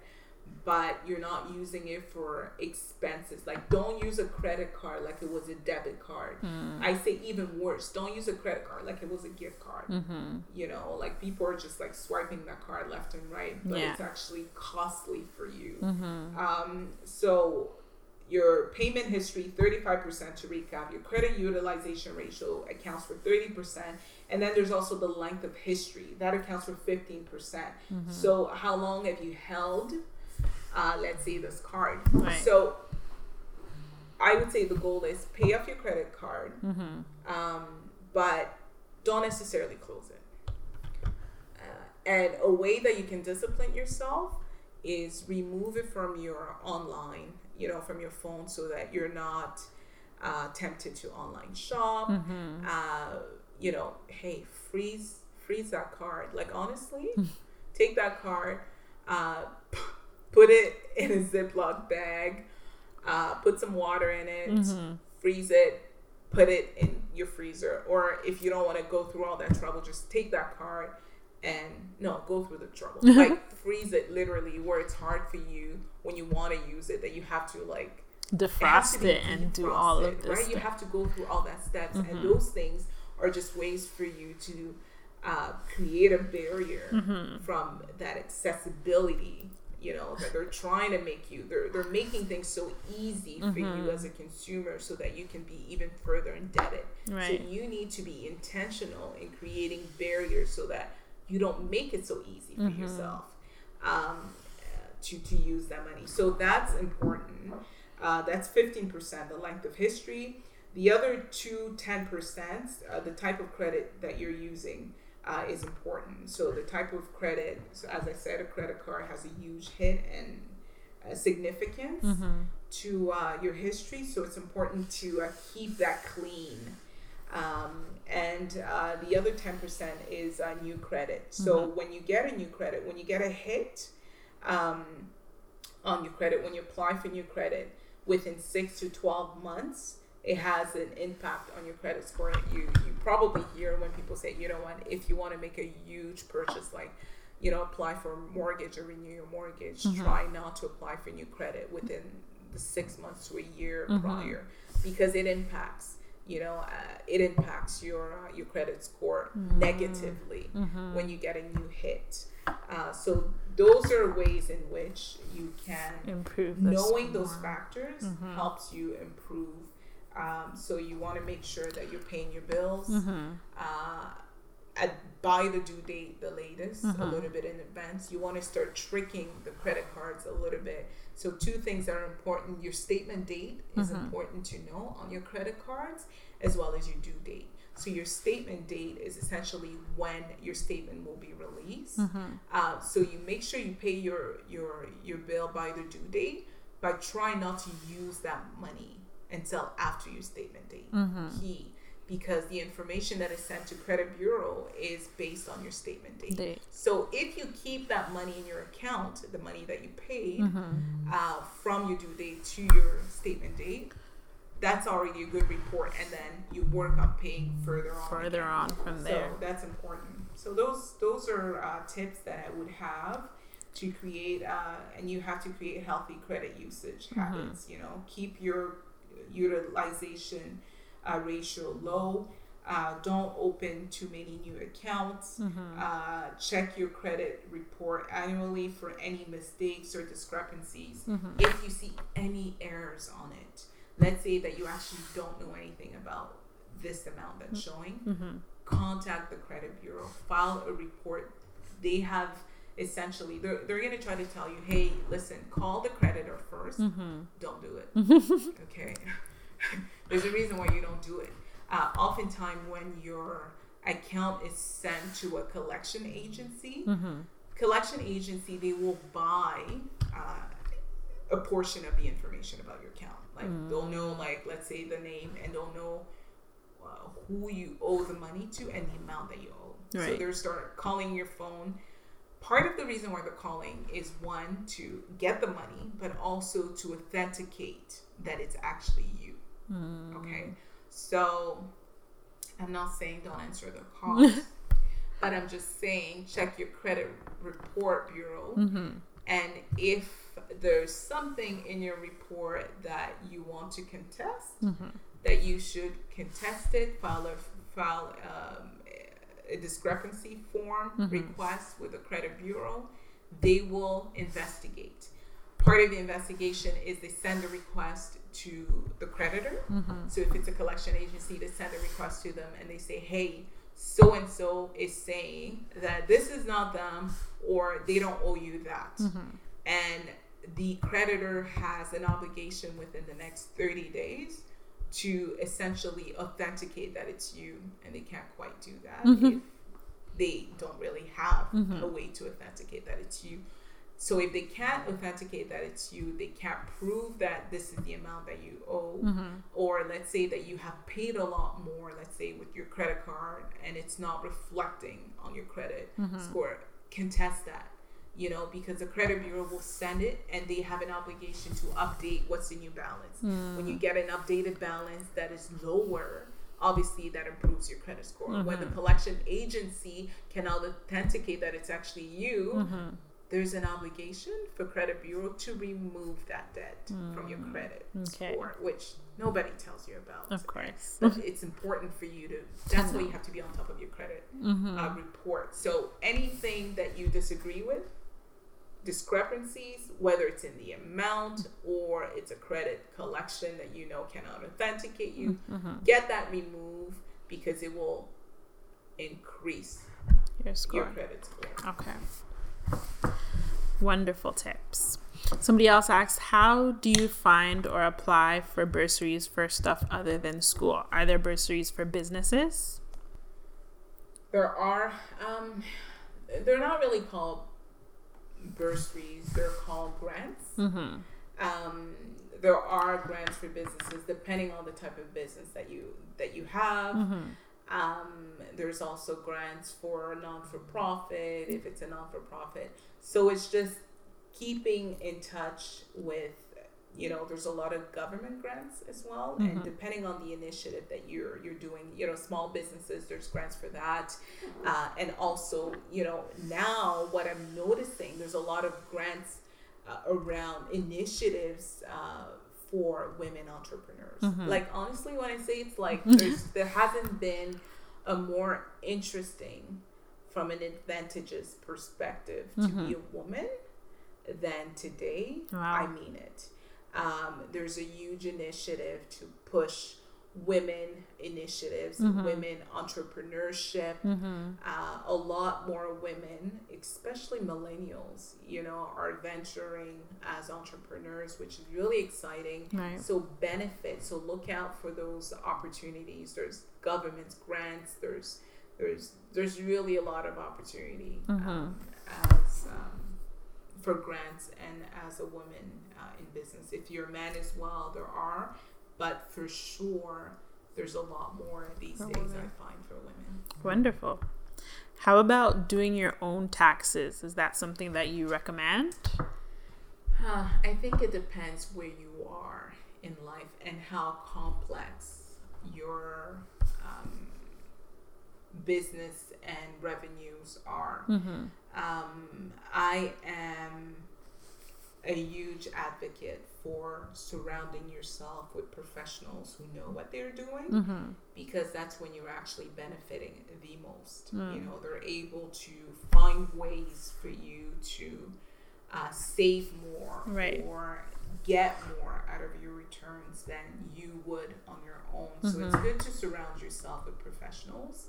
But you're not using it for expenses. Like, don't use a credit card like it was a debit card. Mm. I say even worse, don't use a credit card like it was a gift card. Mm-hmm. You know, like people are just like swiping that card left and right, but Yeah. it's actually costly for you. Mm-hmm. Um, so your payment history, 35% to recap. Your credit utilization ratio accounts for 30%. And then there's also the length of history. That accounts for 15%. percent Mm-hmm. So how long have you held, uh, let's say, this card? Right. So I would say the goal is pay off your credit card, Mm-hmm. um, but don't necessarily close it. Uh, and a way that you can discipline yourself is remove it from your online, you know, from your phone, so that you're not uh, tempted to online shop. Mm-hmm. Uh, you know, hey, freeze, freeze that card. Like honestly, take that card, uh, put it in a Ziploc bag, uh, put some water in it, Mm-hmm. freeze it, put it in your freezer. Or if you don't want to go through all that trouble, just take that card and no, go through the trouble. like freeze it literally where it's hard for you when you want to use it that you have to like it Defrost be it and do all of this. right? You have to go through all that steps, Mhm. and those things are just ways for you to uh, create a barrier Mhm. from that accessibility. You know that they're trying to make you. They're they're making things so easy for you Mhm. as a consumer, so that you can be even further indebted. Right. So you need to be intentional in creating barriers so that you don't make it so easy for Mhm. yourself um, to to use that money. So that's important. Uh, that's 15%, the length of history. The other two 10%, uh, the type of credit that you're using uh, is important. So the type of credit, so as I said, a credit card has a huge hit and uh, significance Mm-hmm. to uh, your history. So it's important to uh, keep that clean. Um, and uh, the other 10% is uh, new credit. So when you get a new credit, when you get a hit um, on your credit, when you apply for new credit within six to 12 months, it has an impact on your credit score. You, you probably hear when people say, you know what, if you want to make a huge purchase, like, you know, apply for a mortgage or renew your mortgage, Mhm. try not to apply for new credit within the six months to a year Mhm. prior because it impacts you know uh, it impacts your uh, your credit score negatively Mm-hmm. when you get a new hit uh, so those are ways in which you can Improve knowing those score. factors Mhm. helps you improve um, so you want to make sure that you're paying your bills Mhm. uh, at, by the due date the latest a Mhm. little bit in advance you want to start tricking the credit cards a little bit so two things that are important your statement date is Mhm. important to know on your credit cards as well as your due date so your statement date is essentially when your statement will be released Mhm. uh, so you make sure you pay your your your bill by the due date but try not to use that money until after your statement date Mhm. key because the information that is sent to credit bureau is based on your statement date. Date. So if you keep that money in your account, the money that you paid Mhm. uh, from your due date to your statement date, that's already a good report, and then you work on paying further on. Further again. on from there. So that's important. So those those are uh, tips that I would have to create uh, and you have to create healthy credit usage Mm-hmm. habits you know keep your utilization uh, ratio low uh, don't open too many new accounts Mm-hmm. uh, check your credit report annually for any mistakes or discrepancies Mm-hmm. if you see any errors on it let's say that you actually don't know anything about this amount that's showing Mm-hmm. contact the credit bureau file a report they have essentially they're, they're going to try to tell you hey listen call the creditor 1st Mm-hmm. don't do it. Okay? There's a reason why you don't do it. Uh, oftentimes when your account is sent to a collection agency Mm-hmm. collection agency they will buy uh, a portion of the information about your account. Like they'll know like let's say the name and they'll know uh, who you owe the money to and the amount that you owe. So they'll start calling your phone part of the reason why they're calling is one to get the money but also to authenticate that it's actually you okay so i'm not saying don't answer the calls but i'm just saying check your credit report bureau Mm-hmm. and if there's something in your report that you want to contest Mm-hmm. that you should contest it file a file um, a discrepancy form mm-hmm. request with the credit bureau they will investigate. Part of the investigation is they send a request to the creditor. Mm-hmm. So if it's a collection agency they send a request to them and they say hey so and so is saying that this is not them or they don't owe you that. Mm-hmm. And the creditor has an obligation within the next 30 days to essentially authenticate that it's you and they can't quite do that mm-hmm. if they don't really have mm-hmm. a way to authenticate that it's you. So if they can't authenticate that it's you they can't prove that this is the amount that you owe mm-hmm. or let's say that you have paid a lot more let's say with your credit card and it's not reflecting on your credit score contest that you know because the credit bureau will send it and they have an obligation to update what's in your balance. When you hmm. get an updated balance that is lower obviously that improves your credit score. When the mm-hmm. collection agency cannot authenticate that it's actually you mm-hmm. there's an obligation for credit bureau to remove that debt from your hmm. credit Okay. score which nobody tells you about. Of course. but it's important for you to that's why you mm-hmm. have to be on top of your credit uh, report. So anything that you disagree with discrepancies whether it's in the amount or it's a credit collection that you know cannot authenticate you get that removed because it will increase Your your score. credit score Okay. Wonderful tips. Somebody else asks, How do you find or apply for bursaries for stuff other than school? Are there bursaries for businesses? There are, um, they're not really called bursaries, they're called grants. Mm-hmm. Um, there are grants for businesses depending on the type of business that you that you have. Um, there's also grants for non for profit if it's a non for profit. So it's just keeping in touch with you know there's a lot of government grants as well. And depending on the initiative that you're you're doing you know small businesses there's grants for that. Uh, and also you know now what i'm noticing there's a lot of grants uh, around initiatives uh, for women entrepreneurs. Like honestly when i say it's like there's there hasn't been a more interesting from an advantages perspective to be a woman than today. Wow. i mean it um, there's a huge initiative to push women initiatives, women entrepreneurship. Uh, a lot more women, especially millennials, you know, are venturing as entrepreneurs, which is really exciting. Right. So benefit. So look out for those opportunities. There's government grants. There's there's there's really a lot of opportunity um, as um, for grants and as a woman uh, in business. If you're a man as well, there are, but for sure, there's a lot more these days. I find for women. Wonderful. How about doing your own taxes? Is that something that you recommend? Uh, I think it depends where you are in life and how complex your um, business and revenues are. Mm-hmm. Um, I am a huge advocate for surrounding yourself with professionals who know what they're doing Mm-hmm. because that's when you're actually benefiting the most. Mm. You know, they're able to find ways for you to uh, save more Right. or get more out of your returns than you would on your own. So it's Mhm. good to surround yourself with professionals,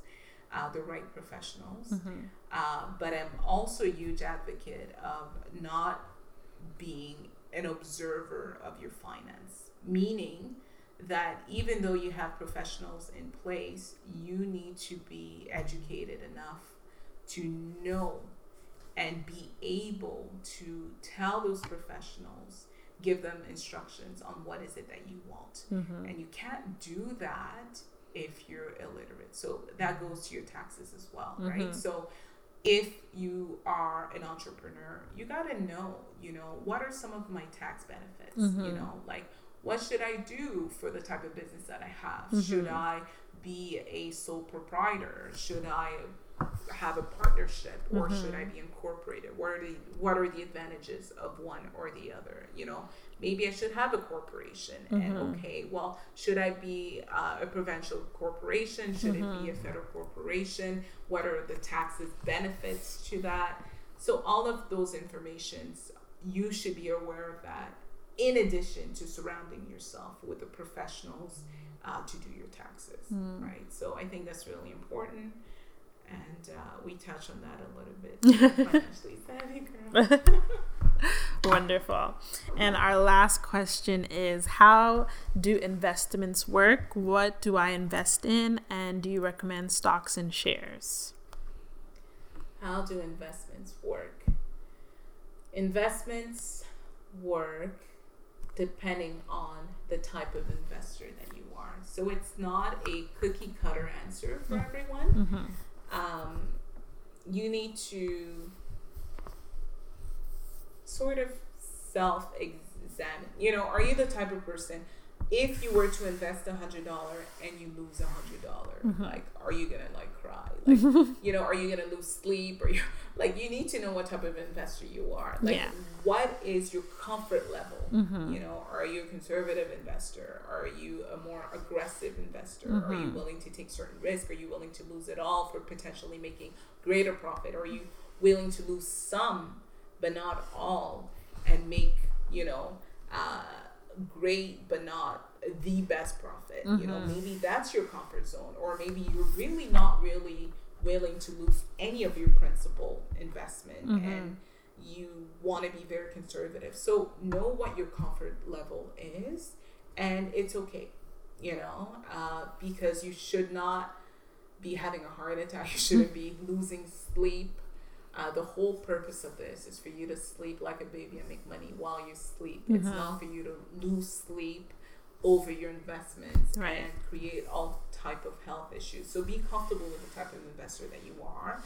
uh, the right professionals. Mm-hmm. Uh, but I'm also a huge advocate of not being an observer of your finance, meaning that even though you have professionals in place, you need to be educated enough to know and be able to tell those professionals, give them instructions on what is it that you want. Mm-hmm. And you can't do that if you're illiterate. So that goes to your taxes as well, Mhm. right? So if you are an entrepreneur, you got to know, you know, what are some of my tax benefits? You Mhm. know, like what should I do for the type of business that I have? Mhm. Should I be a sole proprietor? Should I have a partnership or Mhm. should I be incorporated? What are the what are the advantages of one or the other? You know, maybe I should have a corporation. And Mhm. okay, well, should I be uh, a provincial corporation? Should it be a federal corporation? What are the taxes benefits to that? So all of those informations, you should be aware of that. In addition to surrounding yourself with the professionals uh, to do your taxes, Mm. right? So I think that's really important. And uh, we touched on that a little bit. Financially savvy girl. Wonderful. And our last question is How do investments work? What do I invest in? And do you recommend stocks and shares? How do investments work? Investments work depending on the type of investor that you are. So it's not a cookie cutter answer for everyone. Mm-hmm. Um, you need to sort of self examine. You know, are you the type of person if you were to invest a hundred dollar and you lose a hundred dollar, like are you gonna like? Like you know, are you gonna lose sleep or you like you need to know what type of investor you are. Like Yeah. what is your comfort level? Mm-hmm. You know, are you a conservative investor? Are you a more aggressive investor? Are you Mhm. willing to take certain risk? Are you willing to lose it all for potentially making greater profit? Are you willing to lose some but not all and make, you know, uh, great but not the best profit? You know, Mhm. maybe that's your comfort zone, or maybe you're really not really willing to lose any of your principal investment Mhm. and you want to be very conservative. So know what your comfort level is, and it's okay, you know, uh, because you should not be having a heart attack. You shouldn't be losing sleep. Uh, the whole purpose of this is for you to sleep like a baby and make money while you sleep. It's Mhm. not for you to lose sleep over your investments Right. and create all type of health issues. So be comfortable with the type of investor that you are.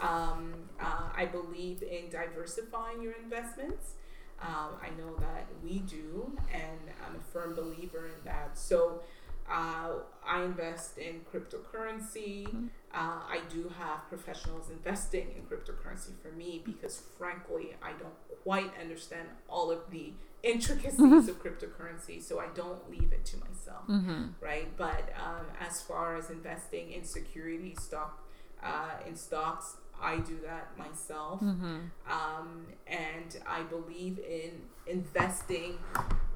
Um, uh, I believe in diversifying your investments. Um, I know that we do, and I'm a firm believer in that. So uh, I invest in cryptocurrency. Uh, I do have professionals investing in cryptocurrency for me because, frankly, I don't quite understand all of the intricacies of cryptocurrency, so I don't leave it to myself Mm-hmm. right? But um, as far as investing in securities, stock, uh, in stocks, I do that myself, Mm-hmm. um, and I believe in investing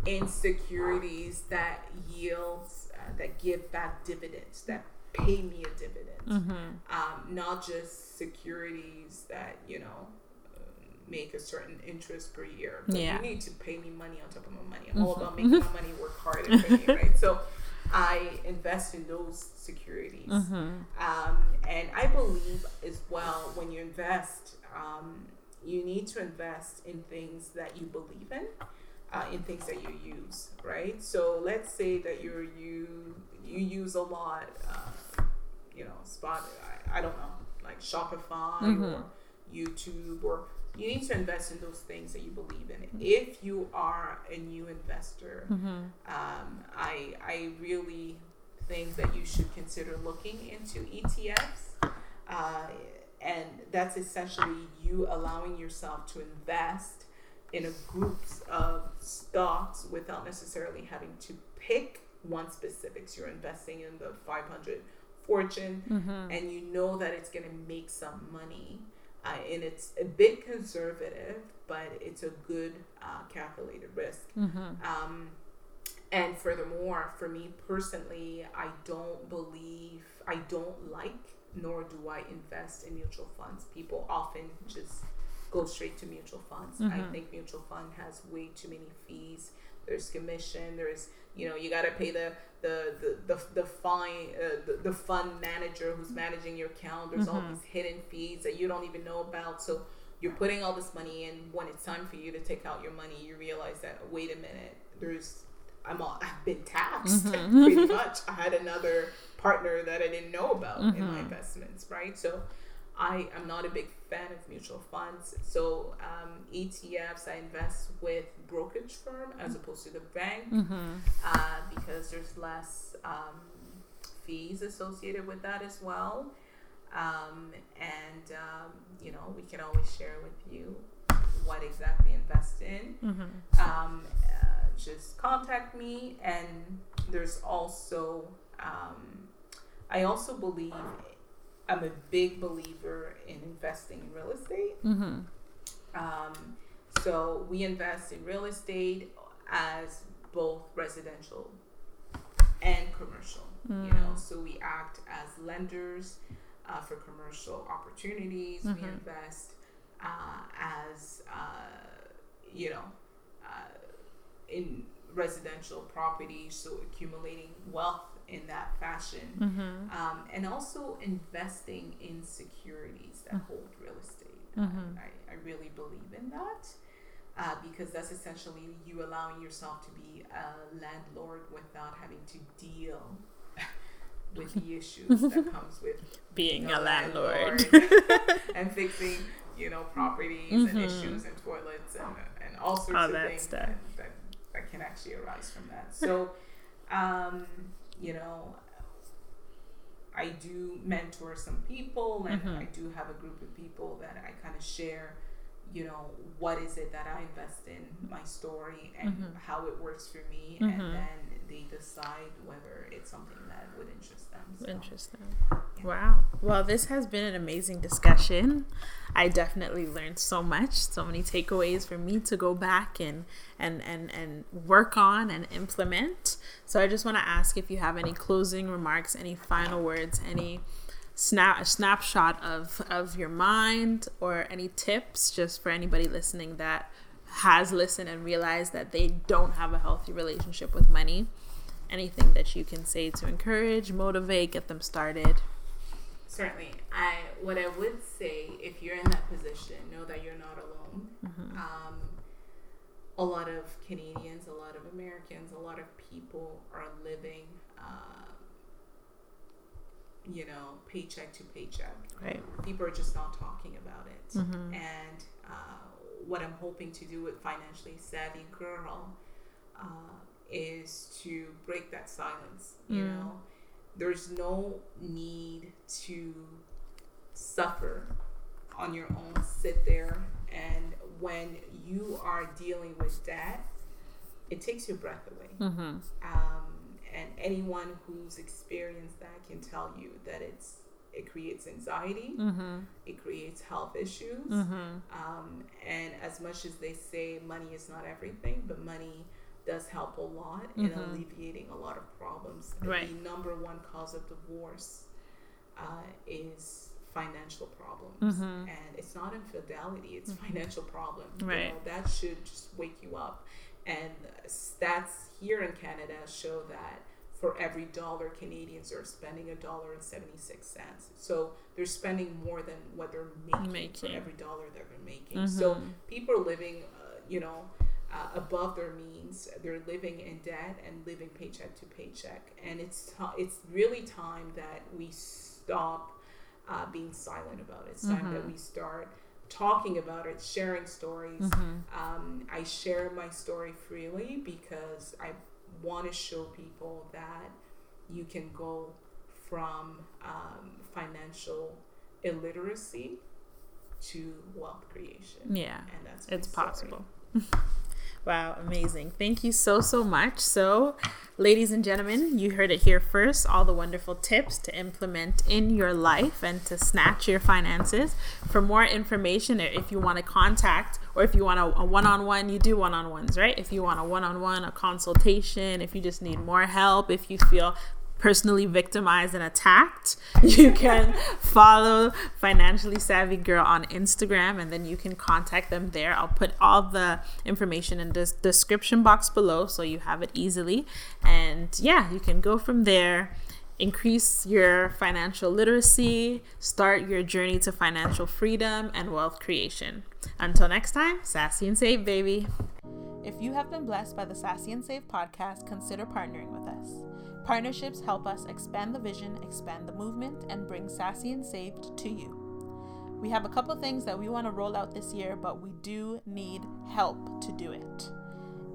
in securities that yields that give back dividends that pay me a dividend, Mm-hmm. um, not just securities that you know. uh, Make a certain interest per year. But Yeah. You need to pay me money on top of my money. I'm all Mhm. about making my money work harder for me, right? So I invest in those securities. Mm-hmm. Um, and I believe as well when you invest, um, you need to invest in things that you believe in, uh, in things that you use, right? So let's say that you're you you use a lot, uh, you know, spot I, I don't know, like Shopify Mhm. or YouTube or you need to invest in those things that you believe in. If you are a new investor, Mm-hmm. um, I I really think that you should consider looking into ETFs Uh, and that's essentially you allowing yourself to invest in a groups of stocks without necessarily having to pick one specifics. You're investing in the 500 fortune, Mm-hmm. and you know that it's going to make some money. Uh, and it's a bit conservative, but it's a good uh, calculated risk. Mm-hmm. Um, and furthermore, for me personally, I don't believe, I don't like, nor do I invest in mutual funds. People often just go straight to mutual funds. I Mhm. think mutual fund has way too many fees. There's commission. There's you know you got to pay the the the the, the fine uh, the, the fund manager who's managing your account. There's all Mhm. these hidden fees that you don't even know about. So you're putting all this money in. When it's time for you to take out your money, you realize that wait a minute, there's I'm all, I've been taxed Mhm. pretty much. I had another partner that I didn't know about in my Mhm. investments, right? So I am not a big fan of mutual funds. So um, ETFs, I invest with brokerage firm as opposed to the bank Mm-hmm. uh, because there's less um, fees associated with that as well. Um, and um, you know, we can always share with you what exactly invest in. Mm-hmm. Um, uh, just contact me. And there's also, um, I also believe, I'm a big believer in investing in real estate. Mm-hmm. Um, so we invest in real estate as both residential and commercial. You know, Mm. so we act as lenders uh, for commercial opportunities. We Mhm. invest uh, as uh, you know uh, in residential property, so accumulating wealth in that fashion Mm-hmm. um, and also investing in securities that hold real estate. Mhm. I, I really believe in that uh, because that's essentially you allowing yourself to be a landlord without having to deal with the issues that comes with Being a landlord. and fixing, you know, properties and issues and toilets and, and all sorts All of that things stuff. that, that, that can actually arise from that. So, um, you know, I do mentor some people and Mhm. I do have a group of people that I kind of share, you know, what is it that I invest in, my story, and Mhm. how it works for me, and then they decide whether it's something that would interest them. So, Interesting. Wow. Well, this has been an amazing discussion. I definitely learned so much, so many takeaways for me to go back and and and and work on and implement. So I just want to ask if you have any closing remarks, any final words, any snap a snapshot of of your mind or any tips just for anybody listening that has listened and realized that they don't have a healthy relationship with money anything that you can say to encourage, motivate, get them started. Certainly, I what I would say if you're in that position, know that you're not alone. Mm-hmm. Um, a lot of Canadians, a lot of Americans, a lot of people are living, uh, you know, paycheck to paycheck. Right. People are just not talking about it. Mhm. And uh, what I'm hoping to do with Financially Savvy Girl uh, is to break that silence. You Mm. know, there's no need to suffer on your own. Sit there, and when you are dealing with that, it takes your breath away. Mm-hmm. Um, and anyone who's experienced that can tell you that it's it creates anxiety, Mm-hmm. it creates health issues. Mm-hmm. Um, and as much as they say money is not everything, but money does help a lot in Mhm. alleviating a lot of problems. Right. The number one cause of divorce uh, is financial problems, Mhm. and it's not infidelity; it's financial problem. You Right. know, that should just wake you up. And stats here in Canada show that for every dollar Canadians are spending a dollar and 76 cents. So they're spending more than what they're making, Making. for every dollar that they're making. So Mhm. people are living, uh, you know, uh, above their means. They're living in debt and living paycheck to paycheck. And it's ti it's really time that we stop uh, being silent about it. It's time that Mhm. we start talking about it, sharing stories. Mm-hmm. Um, I share my story freely because I want to show people that you can go from um, financial illiteracy to wealth creation. Yeah, and that's it's possible. wow, amazing. Thank you so, so much. So, ladies and gentlemen, you heard it here first all the wonderful tips to implement in your life and to snatch your finances. For more information, or if you want to contact, or if you want a one on one, you do one on ones, right? If you want a one on one, a consultation, if you just need more help, if you feel personally victimized and attacked, you can follow Financially Savvy Girl on Instagram and then you can contact them there. I'll put all the information in the description box below so you have it easily. And yeah, you can go from there. Increase your financial literacy, start your journey to financial freedom and wealth creation. Until next time, Sassy and Saved, baby. If you have been blessed by the Sassy and Saved podcast, consider partnering with us. Partnerships help us expand the vision, expand the movement, and bring Sassy and Saved to you. We have a couple things that we want to roll out this year, but we do need help to do it.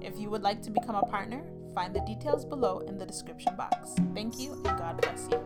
If you would like to become a partner, find the details below in the description box. Thank you and God bless you.